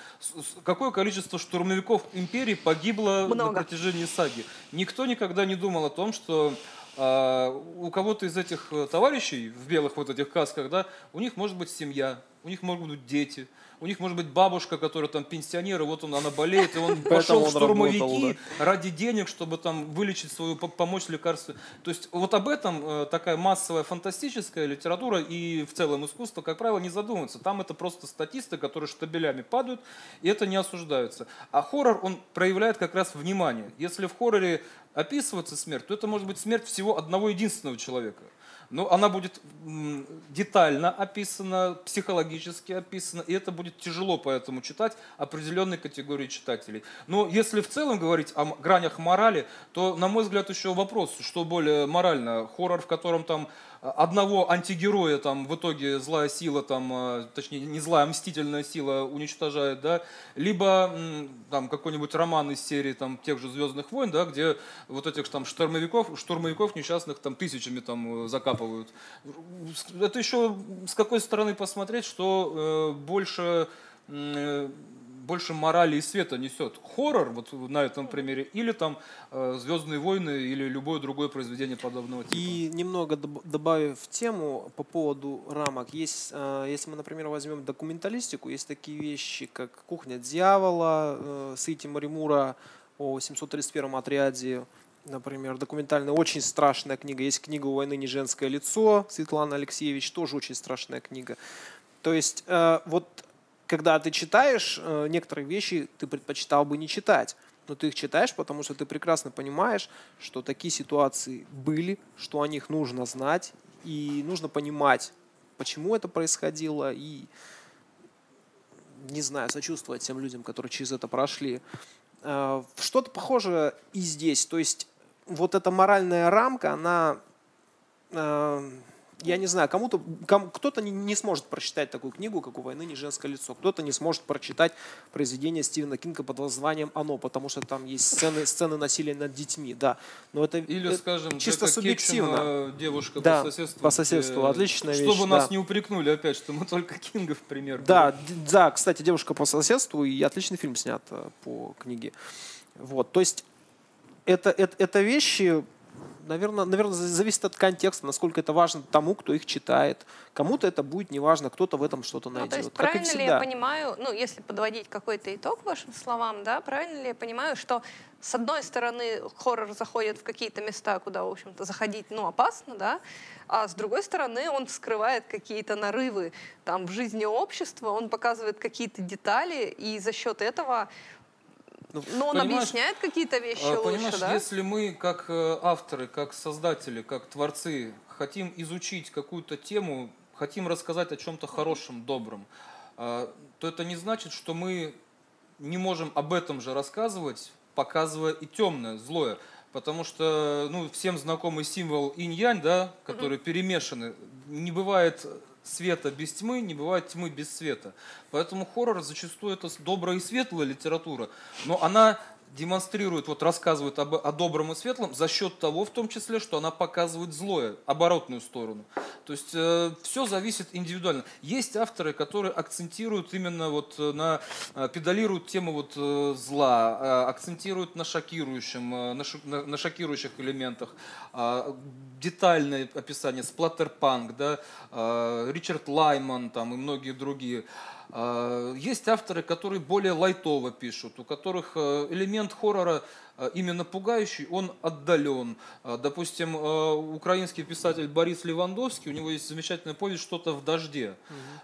какое количество штурмовиков империи погибло Много. на протяжении саги. Никто никогда не думал о том, что а, у кого-то из этих э, товарищей в белых вот этих касках, да, у них может быть семья, у них могут быть дети, у них может быть бабушка, которая там пенсионер, и вот он, она болеет, и он пошел в штурмовики ради денег, чтобы там вылечить свою, помочь лекарству. То есть вот об этом э, такая массовая фантастическая литература и в целом искусство, как правило, не задумывается. Там это просто статисты, которые штабелями падают, и это не осуждается. А хоррор, он проявляет как раз внимание. Если в хорроре описывается смерть, то это может быть смерть всего одного единственного человека – но она будет детально описана, психологически описана, и это будет тяжело поэтому читать определенной категории читателей. Но если в целом говорить о гранях морали, то, на мой взгляд, еще вопрос, что более морально. Хоррор, в котором там одного антигероя там в итоге злая сила, там, э, точнее не злая, а мстительная сила уничтожает, да, либо там какой-нибудь роман из серии там тех же Звездных войн, да, где вот этих там штурмовиков, штурмовиков несчастных там тысячами там э, закапывают. Это еще с какой стороны посмотреть, что э, больше э, больше морали и света несет хоррор, вот на этом примере, или там э, Звездные войны, или любое другое произведение подобного типа. И немного добавив тему по поводу рамок, есть, э, если мы, например, возьмем документалистику, есть такие вещи, как «Кухня дьявола», э, Сити Маримура о 731 отряде, например, документальная, очень страшная книга. Есть книга «У войны не женское лицо», Светлана Алексеевич, тоже очень страшная книга. То есть э, вот когда ты читаешь, э, некоторые вещи ты предпочитал бы не читать. Но ты их читаешь, потому что ты прекрасно понимаешь, что такие ситуации были, что о них нужно знать, и нужно понимать, почему это происходило, и, не знаю, сочувствовать тем людям, которые через это прошли. Э, что-то похожее и здесь. То есть вот эта моральная рамка, она э, я не знаю, кому-то, кому, кто-то не, не сможет прочитать такую книгу, как «У войны не женское лицо», кто-то не сможет прочитать произведение Стивена Кинга под названием «Оно», потому что там есть сцены, сцены насилия над детьми, да. Но это, Или, это скажем, чисто субъективно. Кетчума, девушка да, по соседству. по соседству, отличная Чтобы вещь, нас да. не упрекнули опять, что мы только Кинга в пример. Да, да, кстати, девушка по соседству и отличный фильм снят э, по книге. Вот, то есть это, это, это вещи, наверное, наверное, за- зависит от контекста, насколько это важно тому, кто их читает. Кому-то это будет неважно, кто-то в этом что-то Ну, найдет. то есть как правильно ли я понимаю, ну, если подводить какой-то итог вашим словам, да, правильно ли я понимаю, что с одной стороны хоррор заходит в какие-то места, куда, в общем-то, заходить, ну, опасно, да, а с другой стороны он вскрывает какие-то нарывы там в жизни общества, он показывает какие-то детали, и за счет этого, Ну, ну, он объясняет какие-то вещи лучше, Понимаешь, да? если мы как э, авторы, как создатели, как творцы хотим изучить какую-то тему, хотим рассказать о чем-то хорошем, добром, а, то это не значит, что мы не можем об этом же рассказывать, показывая и темное, злое. Потому что ну, всем знакомый символ инь-янь, да, которые перемешаны. Не бывает света без тьмы, не бывает тьмы без света. Поэтому хоррор зачастую это добрая и светлая литература, но она демонстрирует, вот рассказывает об, о добром и светлом за счет того, в том числе, что она показывает злое, оборотную сторону. То есть все зависит индивидуально. Есть авторы, которые акцентируют именно вот э, на, э, педалируют тему вот э, зла, э, акцентируют на шокирующем, э, на, шо- на- на шокирующих элементах, а, детальное описание, сплаттерпанк, да, а, Ричард Лайман там и многие другие. Есть авторы, которые более лайтово пишут, у которых э, элемент хоррора именно пугающий, он отдален. А, Допустим, э, украинский писатель Борис Левандовский, у него есть замечательная повесть «Что-то в дожде».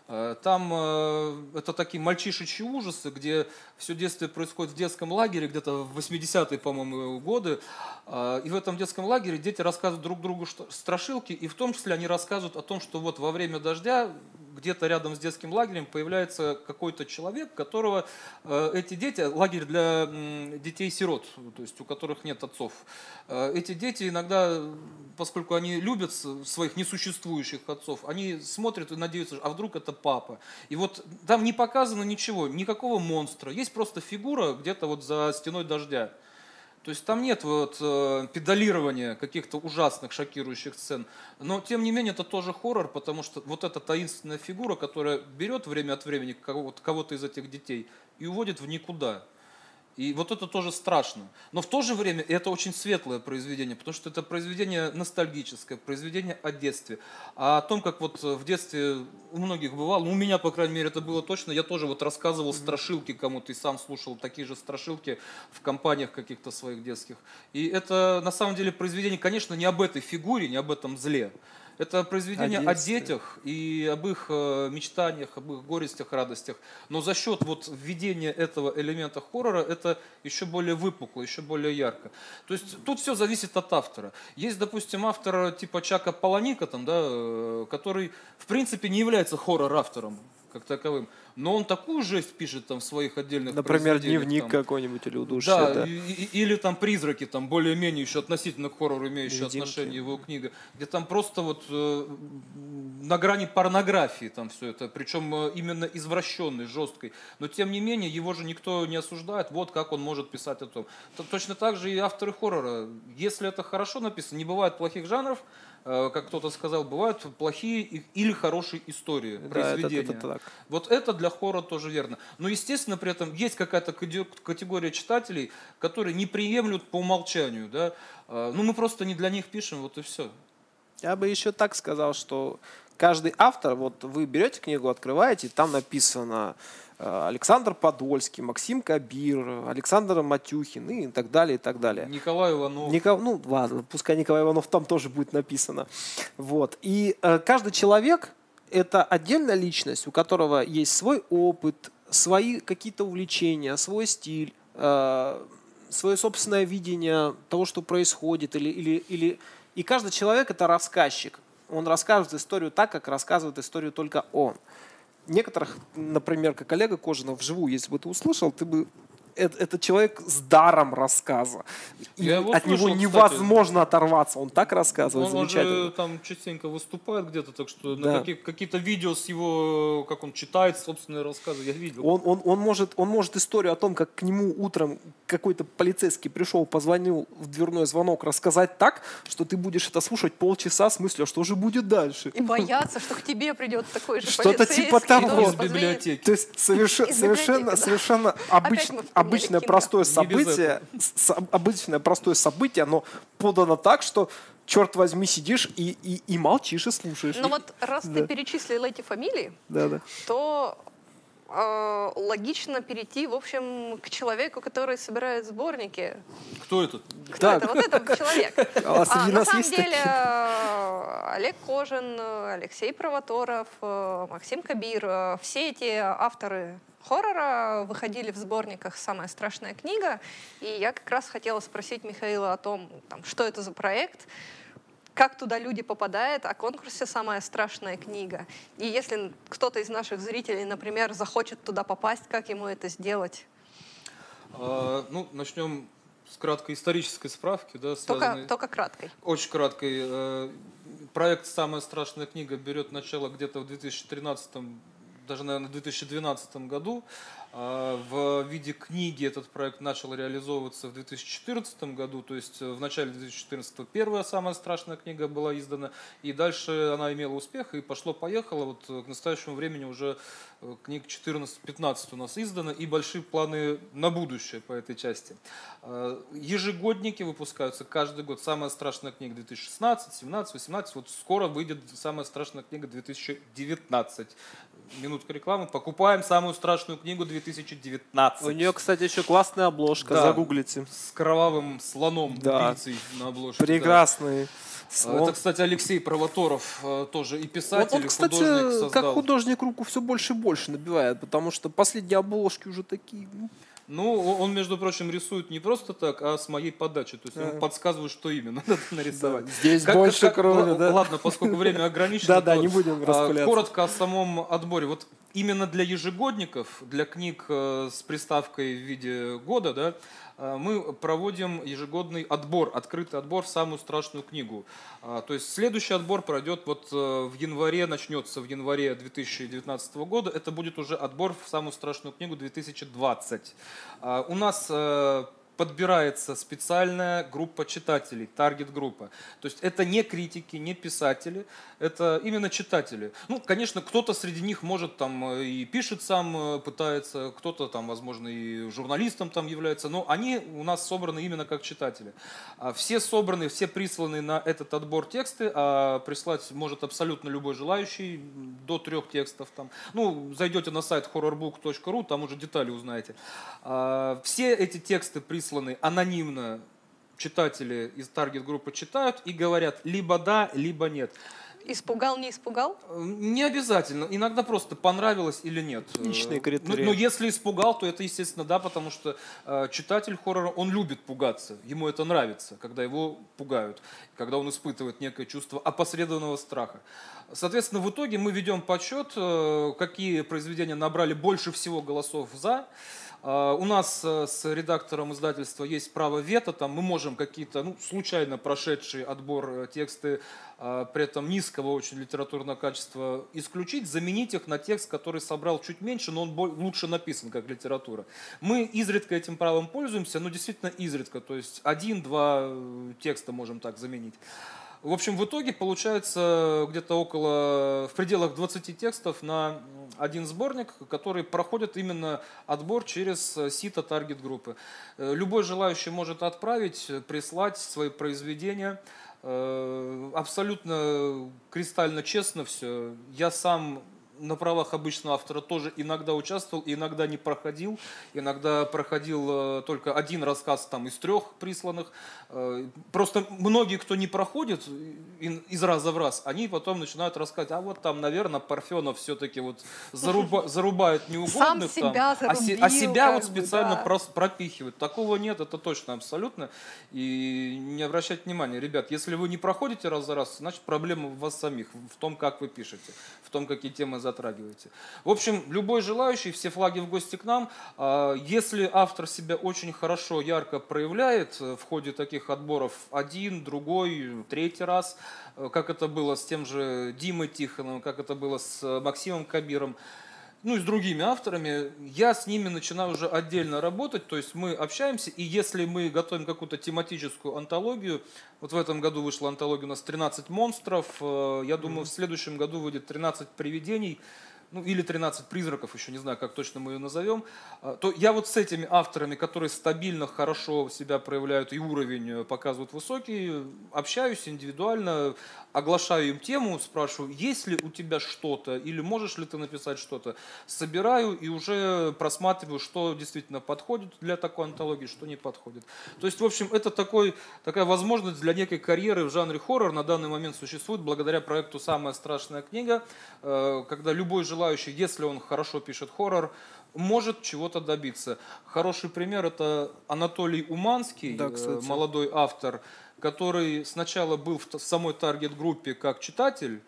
Э, Там э, это такие мальчишечьи ужасы, где все детство происходит в детском лагере, где-то в 80-е, по-моему, годы. И в этом детском лагере дети рассказывают друг другу страшилки, и в том числе они рассказывают о том, что вот во время дождя где-то рядом с детским лагерем появляется какой-то человек, которого э, эти дети, лагерь для детей-сирот, то есть у которых нет отцов. Э, Эти дети иногда, поскольку они любят своих несуществующих отцов, они смотрят и надеются, а вдруг это папа. И вот там не показано ничего, никакого монстра. Есть просто фигура где-то вот за стеной дождя. То есть там нет вот э, педалирования каких-то ужасных, шокирующих сцен. Но тем не менее это тоже хоррор, потому что вот эта таинственная фигура, которая берет время от времени кого-то из этих детей и уводит в никуда. И вот это тоже страшно. Но в то же время это очень светлое произведение, потому что это произведение ностальгическое, произведение о детстве. А о том, как вот в детстве у многих бывало, ну, у меня, по крайней мере, это было точно, я тоже вот рассказывал страшилки кому-то и сам слушал такие же страшилки в компаниях каких-то своих детских. И это на самом деле произведение, конечно, не об этой фигуре, не об этом зле. Это произведение о, детстве. детях и об их э, мечтаниях, об их горестях, радостях. Но за счет вот введения этого элемента хоррора это еще более выпукло, еще более ярко. То есть тут все зависит от автора. Есть, допустим, автор типа Чака Паланика, там, да, э, который в принципе не является хоррор-автором как таковым, но он такую жесть пишет там в своих отдельных Например, дневник там. какой-нибудь или удушье. Да, да. и- и- или там призраки, там более-менее еще относительно к хоррору имеющие Невидимки. отношение его книга, где там просто вот э, на грани порнографии там все это, причем э, именно извращенной, жесткой. Но тем не менее его же никто не осуждает, вот как он может писать о том. То- точно так же и авторы хоррора. Если это хорошо написано, не бывает плохих жанров, как кто-то сказал, бывают плохие или хорошие истории, Да, это- произведения. это так. Вот это для хоррора тоже верно. Но, естественно, при этом есть какая-то категория читателей, которые не приемлют по умолчанию. Да? А, Ну, мы просто не для них пишем, вот и все. Я бы еще так сказал, что каждый автор, вот вы берете книгу, открываете, там написано э, Александр Подольский, Максим Кабир, Александр Матюхин и так далее, и так далее. Николай Иванов. Ника- Ну, ладно, пускай Николай Иванов там тоже будет написано. Вот. И э, каждый человек – это отдельная личность, у которого есть свой опыт, свои какие-то увлечения, свой стиль, э, свое собственное видение того, что происходит. Или, или, или... И каждый человек – это рассказчик. Он рассказывает историю так, как рассказывает историю только он. Некоторых, например, как Олега Кожина, вживую, если бы ты услышал, ты бы это, это человек с даром рассказа. И от него слышал, кстати. невозможно оторваться. Он так рассказывает Он, он замечательно. же там частенько выступает где-то, так что Да. какие- какие-то видео с его, как он читает собственные рассказы, я видел. Он, он, он, может, он может историю о том, как к нему утром какой-то полицейский пришел, позвонил в дверной звонок, рассказать так, что ты будешь это слушать полчаса с мыслью, а что же будет дальше. И бояться, что к тебе придет такой же Что-то типа того. Из библиотеки. То есть совершенно, совершенно, совершенно обыч- мы вспомнили обычное простое событие, с- обычное простое событие, оно подано так, что черт возьми сидишь и, и, и молчишь и слушаешь. Но Ну вот раз Да. ты перечислил эти фамилии, Да, да. то э, логично перейти, в общем, к человеку, который собирает сборники. Кто этот? Кто Да. это? Вот этот человек. А среди на самом деле такие? э, Олег Кожин, Алексей Провоторов, э, Максим Кабир, все эти авторы хоррора выходили в сборниках «Самая страшная книга», и я как раз хотела спросить Михаила о том, там, что это за проект, как туда люди попадают, о конкурсе «Самая страшная книга». И если кто-то из наших зрителей, например, захочет туда попасть, как ему это сделать? А, ну, начнем с краткой исторической справки, да, Только, связанной... только краткой. Очень краткой. Э, Проект «Самая страшная книга» берет начало где-то в 2013 даже, наверное, в 2012 году. А, В виде книги этот проект начал реализовываться в 2014 году, то есть э, в начале 2014 первая самая страшная книга была издана, и дальше она имела успех, и пошло-поехало. Вот э, к настоящему времени уже э, книг 14-15 у нас издано, и большие планы на будущее по этой части. Э, Ежегодники выпускаются каждый год. Самая страшная книга 2016, 17, 18. Вот скоро выйдет самая страшная книга 2019. Минутка рекламы. Покупаем самую страшную книгу 2019. У нее, кстати, еще классная обложка, Да. загуглите. С кровавым слоном, Да. убийцей на обложке. да. Прекрасный А, слон. Это, кстати, Алексей Провоторов, э, тоже и писатель, он, он, и кстати, художник создал. как художник руку все больше и больше набивает, потому что последние обложки уже такие. ну, Ну, он, между прочим, рисует не просто так, а с моей подачи. То есть Да. он подсказывает, что именно надо нарисовать. Да, здесь Как- больше как- крови, л- да. Ладно, поскольку время ограничено, Да-да, не будем а, распыляться. Коротко о самом отборе. Вот именно для ежегодников, для книг э, с приставкой в виде года, да, э, мы проводим ежегодный отбор, открытый отбор в самую страшную книгу. А, То есть следующий отбор пройдет вот э, в январе, начнется в январе 2019 года. Это будет уже отбор в самую страшную книгу 2020. А, У нас э, подбирается специальная группа читателей, таргет-группа. То есть это не критики, не писатели, это именно читатели. Ну, конечно, кто-то среди них может там э, и пишет сам, э, пытается, кто-то там, возможно, и журналистом там является, но они у нас собраны именно как читатели. А Все собраны, все присланы на этот отбор тексты, а прислать может абсолютно любой желающий, до трех текстов там. Ну, зайдете на сайт horrorbook.ru, там уже детали узнаете. А, Все эти тексты присланы анонимно читатели из таргет-группы читают и говорят либо да, либо нет. Испугал, не испугал? Э, Не обязательно. Иногда просто понравилось или нет. Личные Э, критерии. Но, но если испугал, то это, естественно, да, потому что э, читатель хоррора, он любит пугаться. Ему это нравится, когда его пугают, когда он испытывает некое чувство опосредованного страха. Соответственно, в итоге мы ведем подсчет, э, какие произведения набрали больше всего голосов «за». А, У нас э, с редактором издательства есть право вето, там мы можем какие-то ну, случайно прошедшие отбор э, тексты, а, при этом низкого очень литературного качества исключить, заменить их на текст, который собрал чуть меньше, но он лучше написан как литература. Мы изредка этим правом пользуемся, но действительно изредка, то есть один-два э, текста можем так заменить. В общем, в итоге получается где-то около, в пределах 20 текстов на один сборник, который проходит именно отбор через сито таргет-группы. Э, Любой желающий может отправить, прислать свои произведения. Э, Абсолютно кристально честно все. Я сам на правах обычного автора тоже иногда участвовал, иногда не проходил. Иногда проходил э, только один рассказ там, из трех присланных. Э, Просто многие, кто не проходит ин- из раза в раз, они потом начинают рассказывать, а вот там, наверное, Парфенов все-таки вот заруба- зарубает неугодных. там, себя а се- зарубил, а себя вот как бы, специально да. пропихивают. Такого нет, это точно, абсолютно. И не обращайте внимания, ребят, если вы не проходите раз за раз, значит проблема в вас самих, в том, как вы пишете, в том, какие темы затрагиваете. В общем, любой желающий, все флаги в гости к нам, а, если автор себя очень хорошо, ярко проявляет в ходе таких отборов один, другой, третий раз, как это было с тем же Димой Тихоновым, как это было с Максимом Кабиром, ну и с другими авторами, я с ними начинаю уже отдельно работать, то есть мы общаемся, и если мы готовим какую-то тематическую антологию, вот в этом году вышла антология у нас 13 монстров, э, я думаю, в следующем году выйдет 13 привидений, ну или 13 призраков, еще не знаю, как точно мы ее назовем, а, то я вот с этими авторами, которые стабильно, хорошо себя проявляют и уровень э, показывают высокий, общаюсь индивидуально, оглашаю им тему, спрашиваю, есть ли у тебя что-то или можешь ли ты написать что-то, собираю и уже просматриваю, что действительно подходит для такой антологии, что не подходит. То есть, в общем, это такой, такая возможность для некой карьеры в жанре хоррор на данный момент существует благодаря проекту «Самая страшная книга», э, когда любой желающий желающий, если он хорошо пишет хоррор, может чего-то добиться. Хороший пример это Анатолий Уманский, да, э, молодой автор, который сначала был в самой таргет-группе как читатель,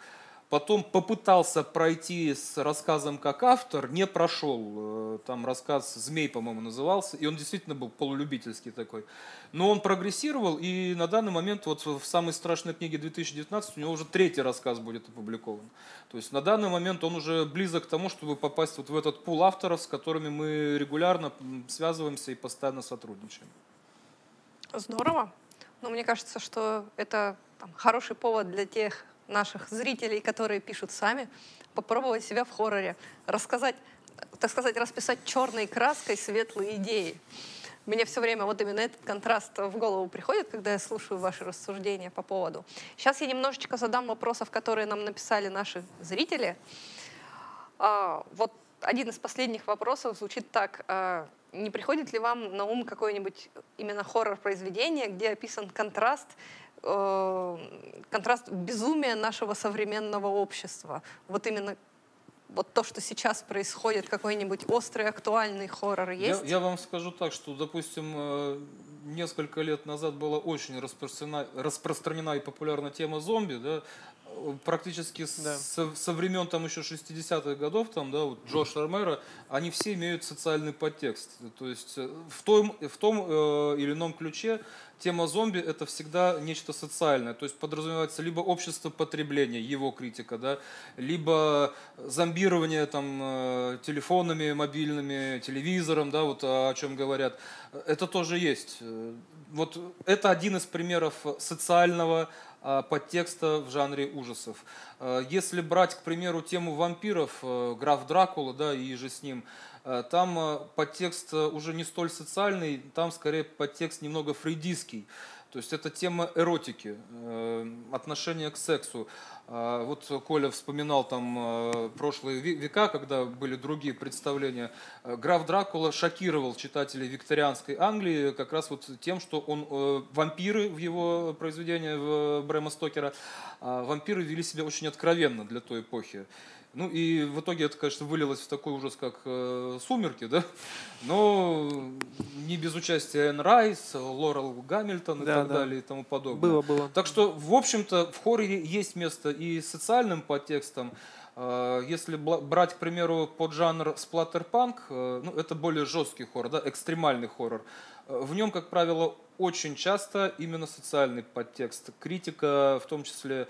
Потом попытался пройти с рассказом как автор, не прошел. Э, там рассказ «Змей», по-моему, назывался, и он действительно был полулюбительский такой. Но он прогрессировал, и на данный момент вот в самой страшной книге 2019 у него уже третий рассказ будет опубликован. То есть на данный момент он уже близок к тому, чтобы попасть вот в этот пул авторов, с которыми мы регулярно связываемся и постоянно сотрудничаем. Здорово. Но мне кажется, что это там, хороший повод для тех наших зрителей, которые пишут сами, попробовать себя в хорроре, рассказать, так сказать, расписать черной краской светлые идеи. Мне все время вот именно этот контраст в голову приходит, когда я слушаю ваши рассуждения по поводу. Сейчас я немножечко задам вопросов, которые нам написали наши зрители. А, вот один из последних вопросов звучит так. А, не приходит ли вам на ум какое-нибудь именно хоррор-произведение, где описан контраст Э, контраст безумия нашего современного общества. Вот именно вот то, что сейчас происходит, какой-нибудь острый, актуальный хоррор есть? Я, я вам скажу так, что, допустим, э, несколько лет назад была очень распространена, распространена и популярна тема зомби, да, практически да. со, со времен там еще 60-х годов, там, да, вот Джош Ромеро, они все имеют социальный подтекст. То есть э, в том, в том э, или ином ключе тема зомби это всегда нечто социальное, то есть подразумевается либо общество потребления, его критика, да, либо зомбирование там э, телефонами, мобильными, телевизором, да, вот о чем говорят. Это тоже есть. Вот это один из примеров социального а, подтекста в жанре ужасов. А, если брать, к примеру, тему вампиров, э, граф Дракула, да, и же с ним, э, там э, подтекст уже не столь социальный, там скорее подтекст немного фрейдистский. То есть это тема эротики, отношения к сексу. А, вот Коля вспоминал там э, прошлые века, когда были другие представления. Э, граф Дракула шокировал читателей викторианской Англии как раз вот тем, что он э, вампиры в его произведении в Брэма Стокера, а вампиры вели себя очень откровенно для той эпохи. Ну и в итоге это, конечно, вылилось в такой ужас, как э, «Сумерки», да? Но не без участия Энн Райс, Лорел Гамильтон и да, так да. далее и тому подобное. Было, было. Так что, в общем-то, в хорроре есть место и социальным подтекстом. Э, если брать, к примеру, поджанр сплаттерпанк, э, ну, это более жесткий хоррор, да, экстремальный хоррор. Э, в нем, как правило, очень часто именно социальный подтекст. Критика, в том числе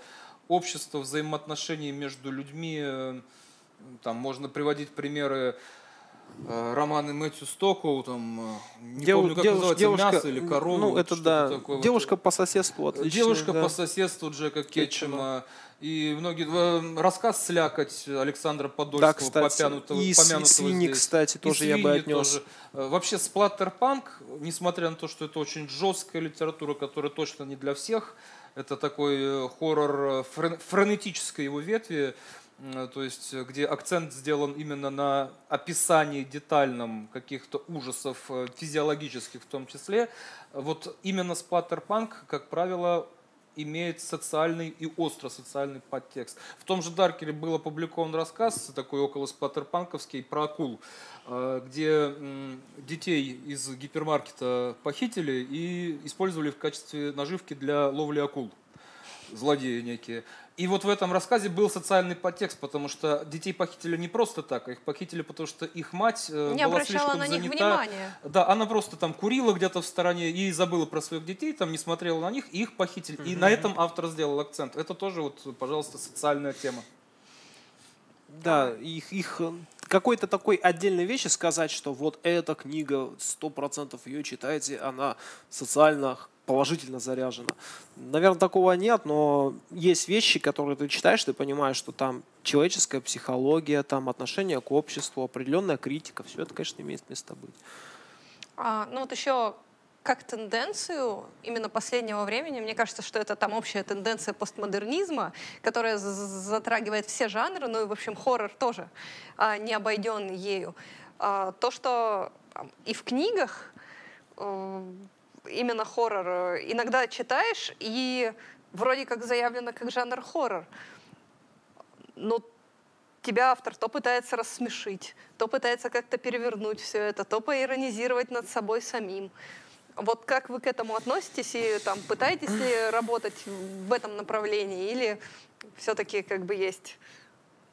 общество, взаимоотношений между людьми. Э, там можно приводить примеры э, романы Мэтью Стокоу, там, э, не Дев, помню, как дев, называется, девушка, мясо или корова. Ну, это да. Такое. Девушка вот. по соседству отличная. Девушка да. по соседству Джека Кетчема. И многие... Рассказ «Слякоть» Александра Подольского, да, кстати, попянутого, и помянутого свиньи, здесь. кстати, тоже и я бы отнес. Тоже. Вообще, сплаттерпанк, несмотря на то, что это очень жесткая литература, которая точно не для всех, это такой э, хоррор э, френетической его ветви, то есть где акцент сделан именно на описании детальном каких-то ужасов, э, физиологических в том числе. Вот именно сплаттерпанк, как правило, имеет социальный и остро социальный подтекст. В том же Даркере был опубликован рассказ, такой около сплаттерпанковский, про акул, э, где детей из гипермаркета похитили и использовали в качестве наживки для ловли акул. злодеи некие. И вот в этом рассказе был социальный подтекст, потому что детей похитили не просто так, а их похитили, потому что их мать э, Не была обращала слишком на них занята. внимания. Да, она просто там курила где-то в стороне и забыла про своих детей, там не смотрела на них, и их похитили. И на этом автор сделал акцент. Это тоже вот, пожалуйста, социальная тема. Да, их, их э, какой-то такой отдельной вещи сказать, что вот эта книга, сто процентов ее читаете, она социально положительно заряжена. Наверное, такого нет, но есть вещи, которые ты читаешь, ты понимаешь, что там человеческая психология, там отношение к обществу, определенная критика, все это, конечно, имеет место быть. А, ну вот еще как тенденцию именно последнего времени, мне кажется, что это там общая тенденция постмодернизма, которая затрагивает все жанры, ну и, в общем, хоррор тоже а, не обойден ею. А, то, что а, и в книгах э, именно хоррор э, иногда читаешь, и вроде как заявлено как жанр хоррор, но тебя автор то пытается рассмешить, то пытается как-то перевернуть все это, то поиронизировать над собой самим. Вот как вы к этому относитесь и там пытаетесь ли работать в этом направлении или все-таки как бы есть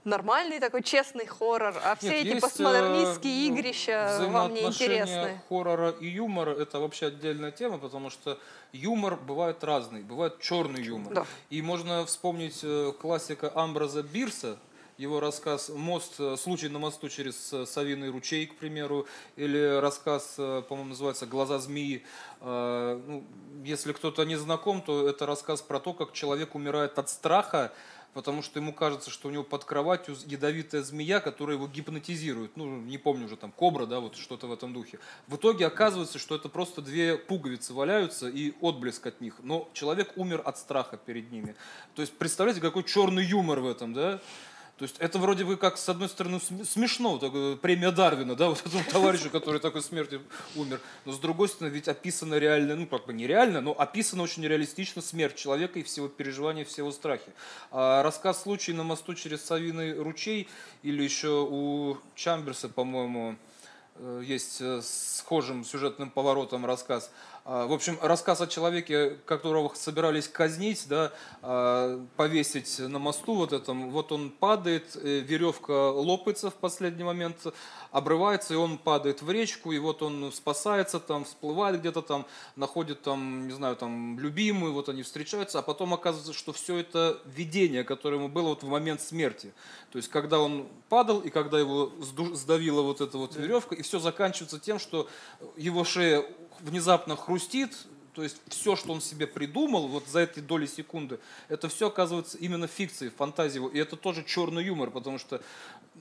нормальный такой честный хоррор, а все Нет, эти есть, постмодернистские э, игрища вам не интересны? хоррора и юмора это вообще отдельная тема, потому что юмор бывает разный. Бывает черный юмор. Да. И можно вспомнить э, классика Амбраза Бирса, его рассказ «Мост. э, Случай на мосту через э, Савиный ручей», к примеру, или рассказ, э, по-моему, называется «Глаза змеи». Ну, если кто-то не знаком, то это рассказ про то, как человек умирает от страха, потому что ему кажется, что у него под кроватью ядовитая змея, которая его гипнотизирует. Ну, не помню уже, там, кобра, да, вот что-то в этом духе. В итоге оказывается, что это просто две пуговицы валяются и отблеск от них. Но человек умер от страха перед ними. То есть, представляете, какой черный юмор в этом, да? То есть это вроде бы как, с одной стороны, см- смешно, так, премия Дарвина, да, вот этому товарищу, который такой смертью умер. Но с другой стороны, ведь описано реально, ну как бы нереально, но описано очень реалистично смерть человека и всего переживания, всего страхи. А рассказ «Случай на мосту через Савиный ручей» или еще у Чамберса, по-моему, э, есть э, схожим сюжетным поворотом рассказ. А, В общем, рассказ о человеке, которого собирались казнить, да, а, повесить на мосту вот этом. Вот он падает, э, веревка лопается в последний момент, обрывается, и он падает в речку, и вот он спасается там, всплывает где-то там, находит там, не знаю, там любимую, вот они встречаются, а потом оказывается, что все это видение, которое ему было вот в момент смерти. То есть, когда он падал, и когда его сдавила вот эта вот веревка, и все заканчивается тем, что его шея внезапно хрустит, то есть все, что он себе придумал вот за эти доли секунды, это все оказывается именно фикцией, фантазией. И это тоже черный юмор, потому что,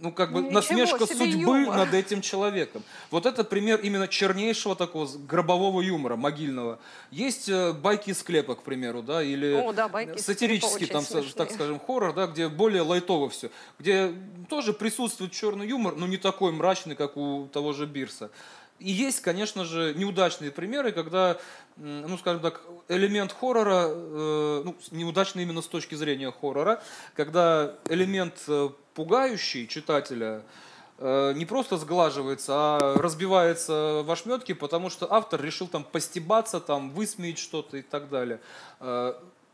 ну, как бы Ничего насмешка судьбы юмор. над этим человеком. Вот это пример именно чернейшего такого гробового юмора, могильного. Есть э, байки из склепа, к примеру, да, или О, да, байки сатирический, там, очень так смешные. скажем, хоррор, да, где более лайтово все, где тоже присутствует черный юмор, но не такой мрачный, как у того же Бирса. И есть, конечно же, неудачные примеры, когда, ну, скажем так, элемент хоррора, э, ну, неудачный именно с точки зрения хоррора, когда элемент э, пугающий читателя э, не просто сглаживается, а разбивается в ошметки, потому что автор решил там постебаться, там, высмеять что-то и так далее.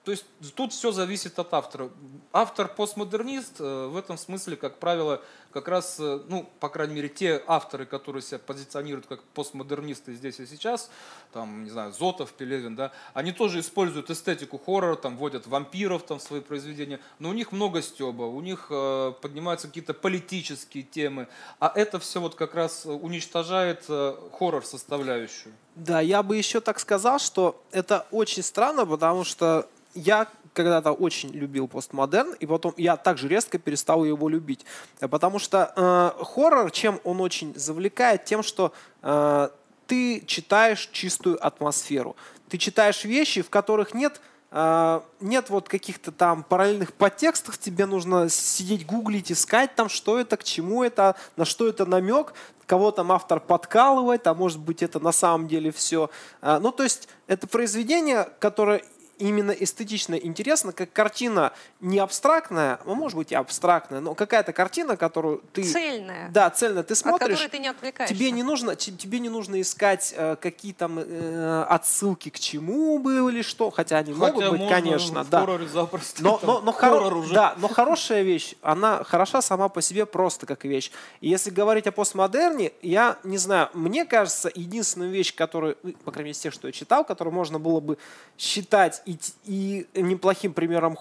То есть тут все зависит от автора. Автор постмодернист э, в этом смысле, как правило, как раз, э, ну, по крайней мере, те авторы, которые себя позиционируют как постмодернисты здесь и сейчас, там, не знаю, Зотов, Пелевин, да, они тоже используют эстетику хоррора, там, вводят вампиров там, в свои произведения, но у них много стеба, у них э, поднимаются какие-то политические темы, а это все вот как раз уничтожает э, хоррор составляющую. Да, я бы еще так сказал, что это очень странно, потому что я когда-то очень любил постмодерн, и потом я также резко перестал его любить. Э, Потому что э, хоррор, чем он очень завлекает, тем, что э, ты читаешь чистую атмосферу. Ты читаешь вещи, в которых нет э, нет вот каких-то там параллельных подтекстов, тебе нужно сидеть гуглить, искать там, что это, к чему это, на что это намек, кого там автор подкалывает, а может быть это на самом деле все. Ну, то есть это произведение, которое именно эстетично интересно, как картина не абстрактная, ну, может быть и абстрактная, но какая-то картина, которую ты... Цельная. Да, цельная. Ты От смотришь, ты не отвлекаешься. тебе не нужно, те- тебе не нужно искать э, какие там э, отсылки к чему бы или что, хотя они могут Хотя быть, можно конечно, в да. запросто. Но, но, но, хоро- уже. да, но хорошая вещь, она хороша сама по себе просто как вещь. И если говорить о постмодерне, я не знаю, мне кажется, единственная вещь, которую, ну, по крайней мере, из тех, что я читал, которую можно было бы считать и, т- и неплохим примером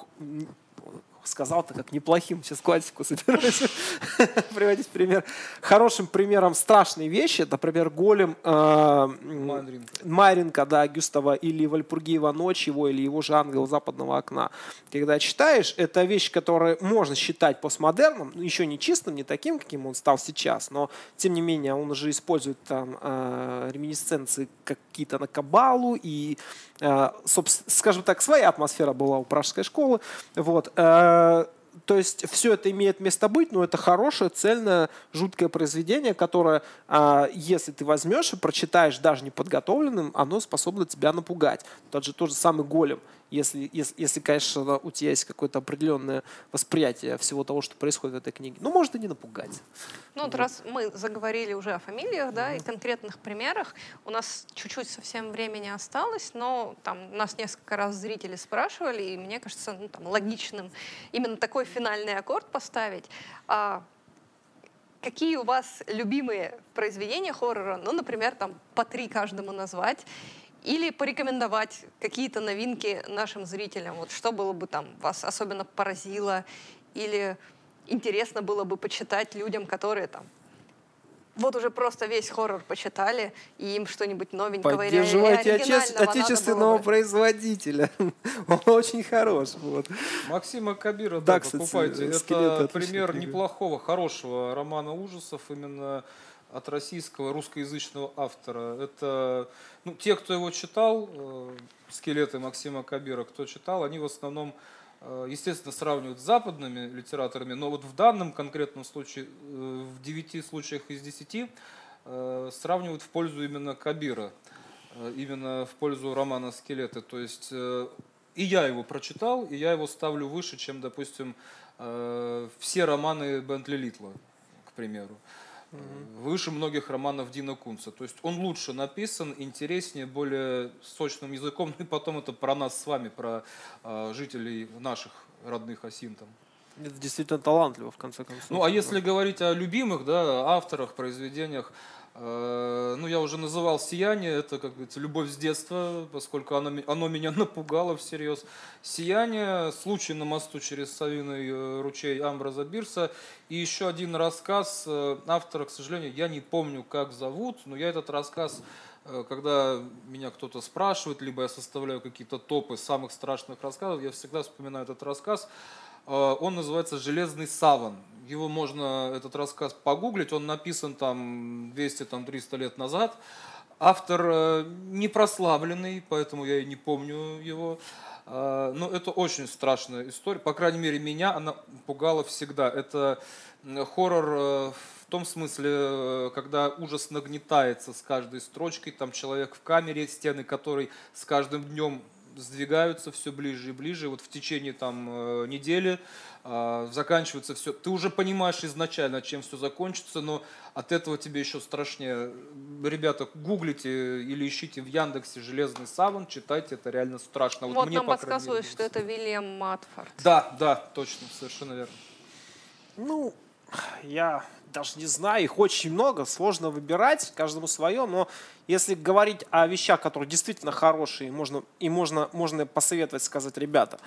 сказал-то как неплохим, сейчас классику собираюсь приводить пример. Хорошим примером страшной вещи, это, например, голем э, м, Мандринка. Маренко, да, Гюстава, или Вальпургиева «Ночь» его, или его же «Ангел западного окна». Когда читаешь, это вещь, которую можно считать постмодерном, еще не чистым, не таким, каким он стал сейчас, но, тем не менее, он уже использует там э, реминисценции какие-то на Кабалу, и, скажем так, своя атмосфера была у пражской школы. Вот. Э, то есть все это имеет место быть, но это хорошее, цельное, жуткое произведение, которое, а, если ты возьмешь и прочитаешь даже неподготовленным, оно способно тебя напугать. Тот же, тот же самый голем. Если, если, если, конечно, у тебя есть какое-то определенное восприятие всего того, что происходит в этой книге. Ну, может и не напугать. Ну, вот раз мы заговорили уже о фамилиях, да, и конкретных примерах, у нас чуть-чуть совсем времени осталось, но там нас несколько раз зрители спрашивали, и мне кажется, ну, там, логичным именно такой финальный аккорд поставить. А какие у вас любимые произведения хоррора? Ну, например, там по три каждому назвать. Или порекомендовать какие-то новинки нашим зрителям. Вот что было бы там вас особенно поразило или интересно было бы почитать людям, которые там вот уже просто весь хоррор почитали, и им что-нибудь новенького или Поддерживайте отече- отечественного бы. производителя. Он очень хорош. Вот. Максима Кабира, Да, да, кстати, покупайте. Это пример книга. неплохого, хорошего романа ужасов именно от российского, русскоязычного автора. Это, ну, те, кто его читал, э, «Скелеты» Максима Кабира, кто читал, они в основном, э, естественно, сравнивают с западными литераторами, но вот в данном конкретном случае, э, в девяти случаях из десяти, э, сравнивают в пользу именно Кабира, э, именно в пользу романа «Скелеты». То есть э, и я его прочитал, и я его ставлю выше, чем, допустим, э, все романы Бентли Литла, к примеру. Выше многих романов Дина Кунца. То есть он лучше написан, интереснее, более сочным языком. И потом это про нас с вами, про э, жителей наших родных осин там. Это действительно талантливо, в конце концов. Ну, а если говорить о любимых, да, авторах, произведениях, ну, я уже называл «Сияние», это, как говорится, любовь с детства, поскольку оно, оно меня напугало всерьез. «Сияние», «Случай на мосту через Савиный э, ручей» Амбраза Бирса и еще один рассказ э, автора, к сожалению, я не помню, как зовут, но я этот рассказ э, когда меня кто-то спрашивает, либо я составляю какие-то топы самых страшных рассказов, я всегда вспоминаю этот рассказ. Э, Он называется «Железный саван». Его можно, этот рассказ, погуглить. Он написан там 200-300 лет назад. Автор э, не прославленный, поэтому я и не помню его. Э, Но это очень страшная история. По крайней мере, меня она пугала всегда. Это хоррор э, в том смысле, когда ужас нагнетается с каждой строчкой. Там человек в камере, стены которой с каждым днем сдвигаются все ближе и ближе. Вот в течение там э, недели а, заканчивается все. Ты уже понимаешь изначально, чем все закончится, но от этого тебе еще страшнее. Ребята, гуглите или ищите в Яндексе «Железный саван», читайте, это реально страшно. Вот мне, нам подсказывают, мере, что это Вильям Матфорд. Да, да, точно, совершенно верно. Ну, я даже не знаю, их очень много, сложно выбирать, каждому свое, но если говорить о вещах, которые действительно хорошие, можно, и можно, можно посоветовать, сказать, ребята,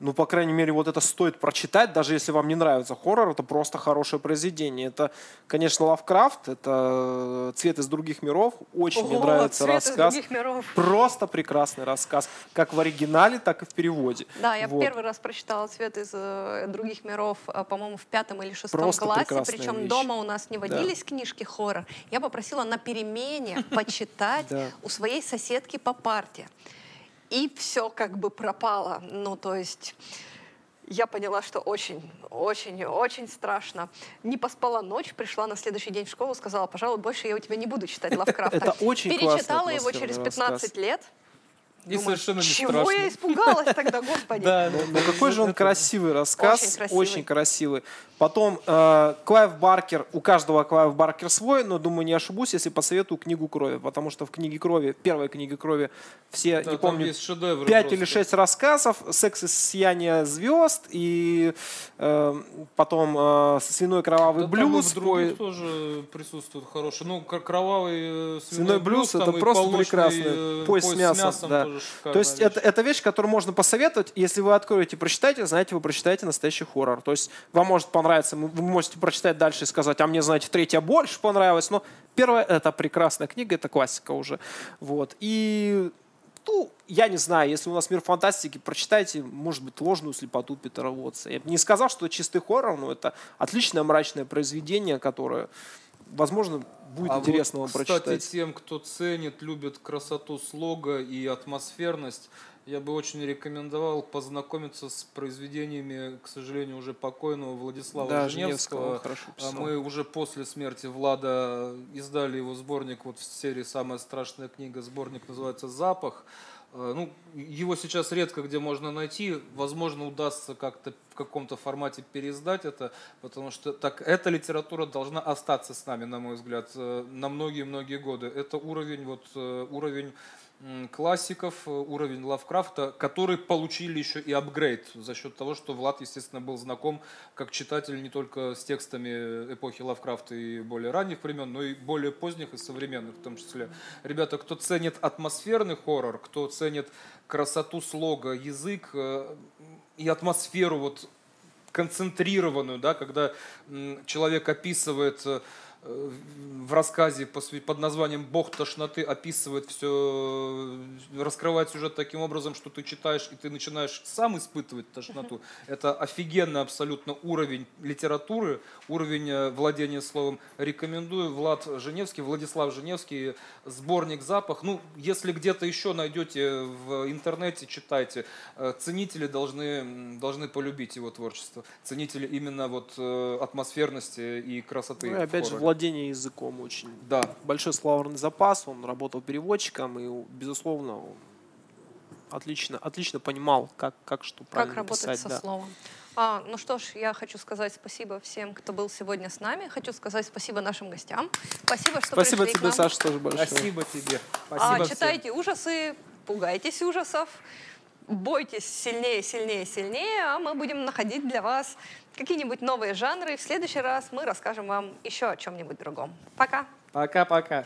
ну, по крайней мере, вот это стоит прочитать, даже если вам не нравится хоррор, это просто хорошее произведение. Это, конечно, Лавкрафт, это «Цвет из других миров», очень мне О, нравится «Цвет из рассказ. других миров». Просто прекрасный рассказ, как в оригинале, так и в переводе. Да, я Вот. первый раз прочитала «Цвет из э, других миров», э, по-моему, в пятом или шестом Просто классе. Причем вещь. дома у нас не водились книжки хоррор. Я попросила на перемене почитать Да. у своей соседки по парте. И все как бы пропало. Ну, то есть... Я поняла, что очень, очень, очень страшно. Не поспала ночь, пришла на следующий день в школу, сказала, пожалуй, больше я у тебя не буду читать Лавкрафта. Это очень Перечитала его через 15 рассказ. лет. И совершенно не Чего страшно. я испугалась тогда, господи? Да, Ну, ну, какой же он красивый рассказ, Очень очень красивый. Потом э, Клайв Баркер, у каждого Клайв Баркер свой, но думаю, не ошибусь, если посоветую книгу крови, потому что в книге крови, первой книге крови, все, Да, не там помню, есть шедевры пять просто. или шесть рассказов, секс и сияние звезд и э, потом э, свиной кровавый Да там и блюз. пой- тоже присутствует хороший. Ну, кровавый Свиной блюз там это просто прекрасно. Пояс с мясом, да. То есть вещь. это, это вещь, которую можно посоветовать. Если вы откроете, прочитаете, знаете, вы прочитаете настоящий хоррор. То есть вам может понравиться, вы вы можете прочитать дальше и сказать, а мне, знаете, третья больше понравилась. Но первая — это прекрасная книга, это классика уже. Вот. И ну, я не знаю, если у нас мир фантастики, прочитайте, может быть, ложную слепоту Питера Уотса. Я бы не сказал, что это чистый хоррор, но это отличное мрачное произведение, которое, возможно, будет А интересно вот, вам кстати, прочитать. тем, кто ценит, любит красоту слога и атмосферность, я бы очень рекомендовал познакомиться с произведениями, к сожалению, уже покойного Владислава Да, Женевского. Хорошо А. Мы уже после смерти Влада издали его сборник вот в серии «Самая страшная книга». Сборник называется «Запах». Э, Ну, его сейчас редко где можно найти. Возможно, удастся как-то в каком-то формате переиздать это, потому что так, эта литература должна остаться с нами, на мой взгляд, э, на многие-многие годы. Это уровень, вот, э, уровень классиков, э, уровень Лавкрафта, которые получили еще и апгрейд за счет того, что Влад, естественно, был знаком как читатель не только с текстами эпохи Лавкрафта и более ранних времен, но и более поздних и современных в том числе. Ребята, кто ценит атмосферный хоррор, кто ценит красоту слога, язык э, и атмосферу вот концентрированную, да, когда человек описывает э, э, в рассказе под названием «Бог тошноты» описывает все, раскрывает сюжет таким образом, что ты читаешь и ты начинаешь сам испытывать тошноту. Это офигенный абсолютно уровень литературы, уровень э, владения словом. Рекомендую Влад Женевский, Владислав Женевский, сборник «Запах». Ну, если где-то еще найдете в интернете, читайте. Э, Ценители должны, должны полюбить его творчество. Ценители именно вот э, атмосферности и красоты. Ну и опять же. Владение языком очень. Да, Большой словарный запас, он работал переводчиком и, безусловно, он отлично, отлично понимал, как, как что правильно Как работать писать. со да. словом. А, ну что ж, я хочу сказать спасибо всем, кто был сегодня с нами. Хочу сказать спасибо нашим гостям. Спасибо, что Спасибо пришли к тебе, нам. Саша, тоже большое. спасибо тебе. А, Спасибо всем. читайте ужасы, пугайтесь ужасов, бойтесь сильнее, сильнее, сильнее, а мы будем находить для вас какие-нибудь новые жанры. В следующий раз мы расскажем вам еще о чем-нибудь другом. Пока! Пока-пока.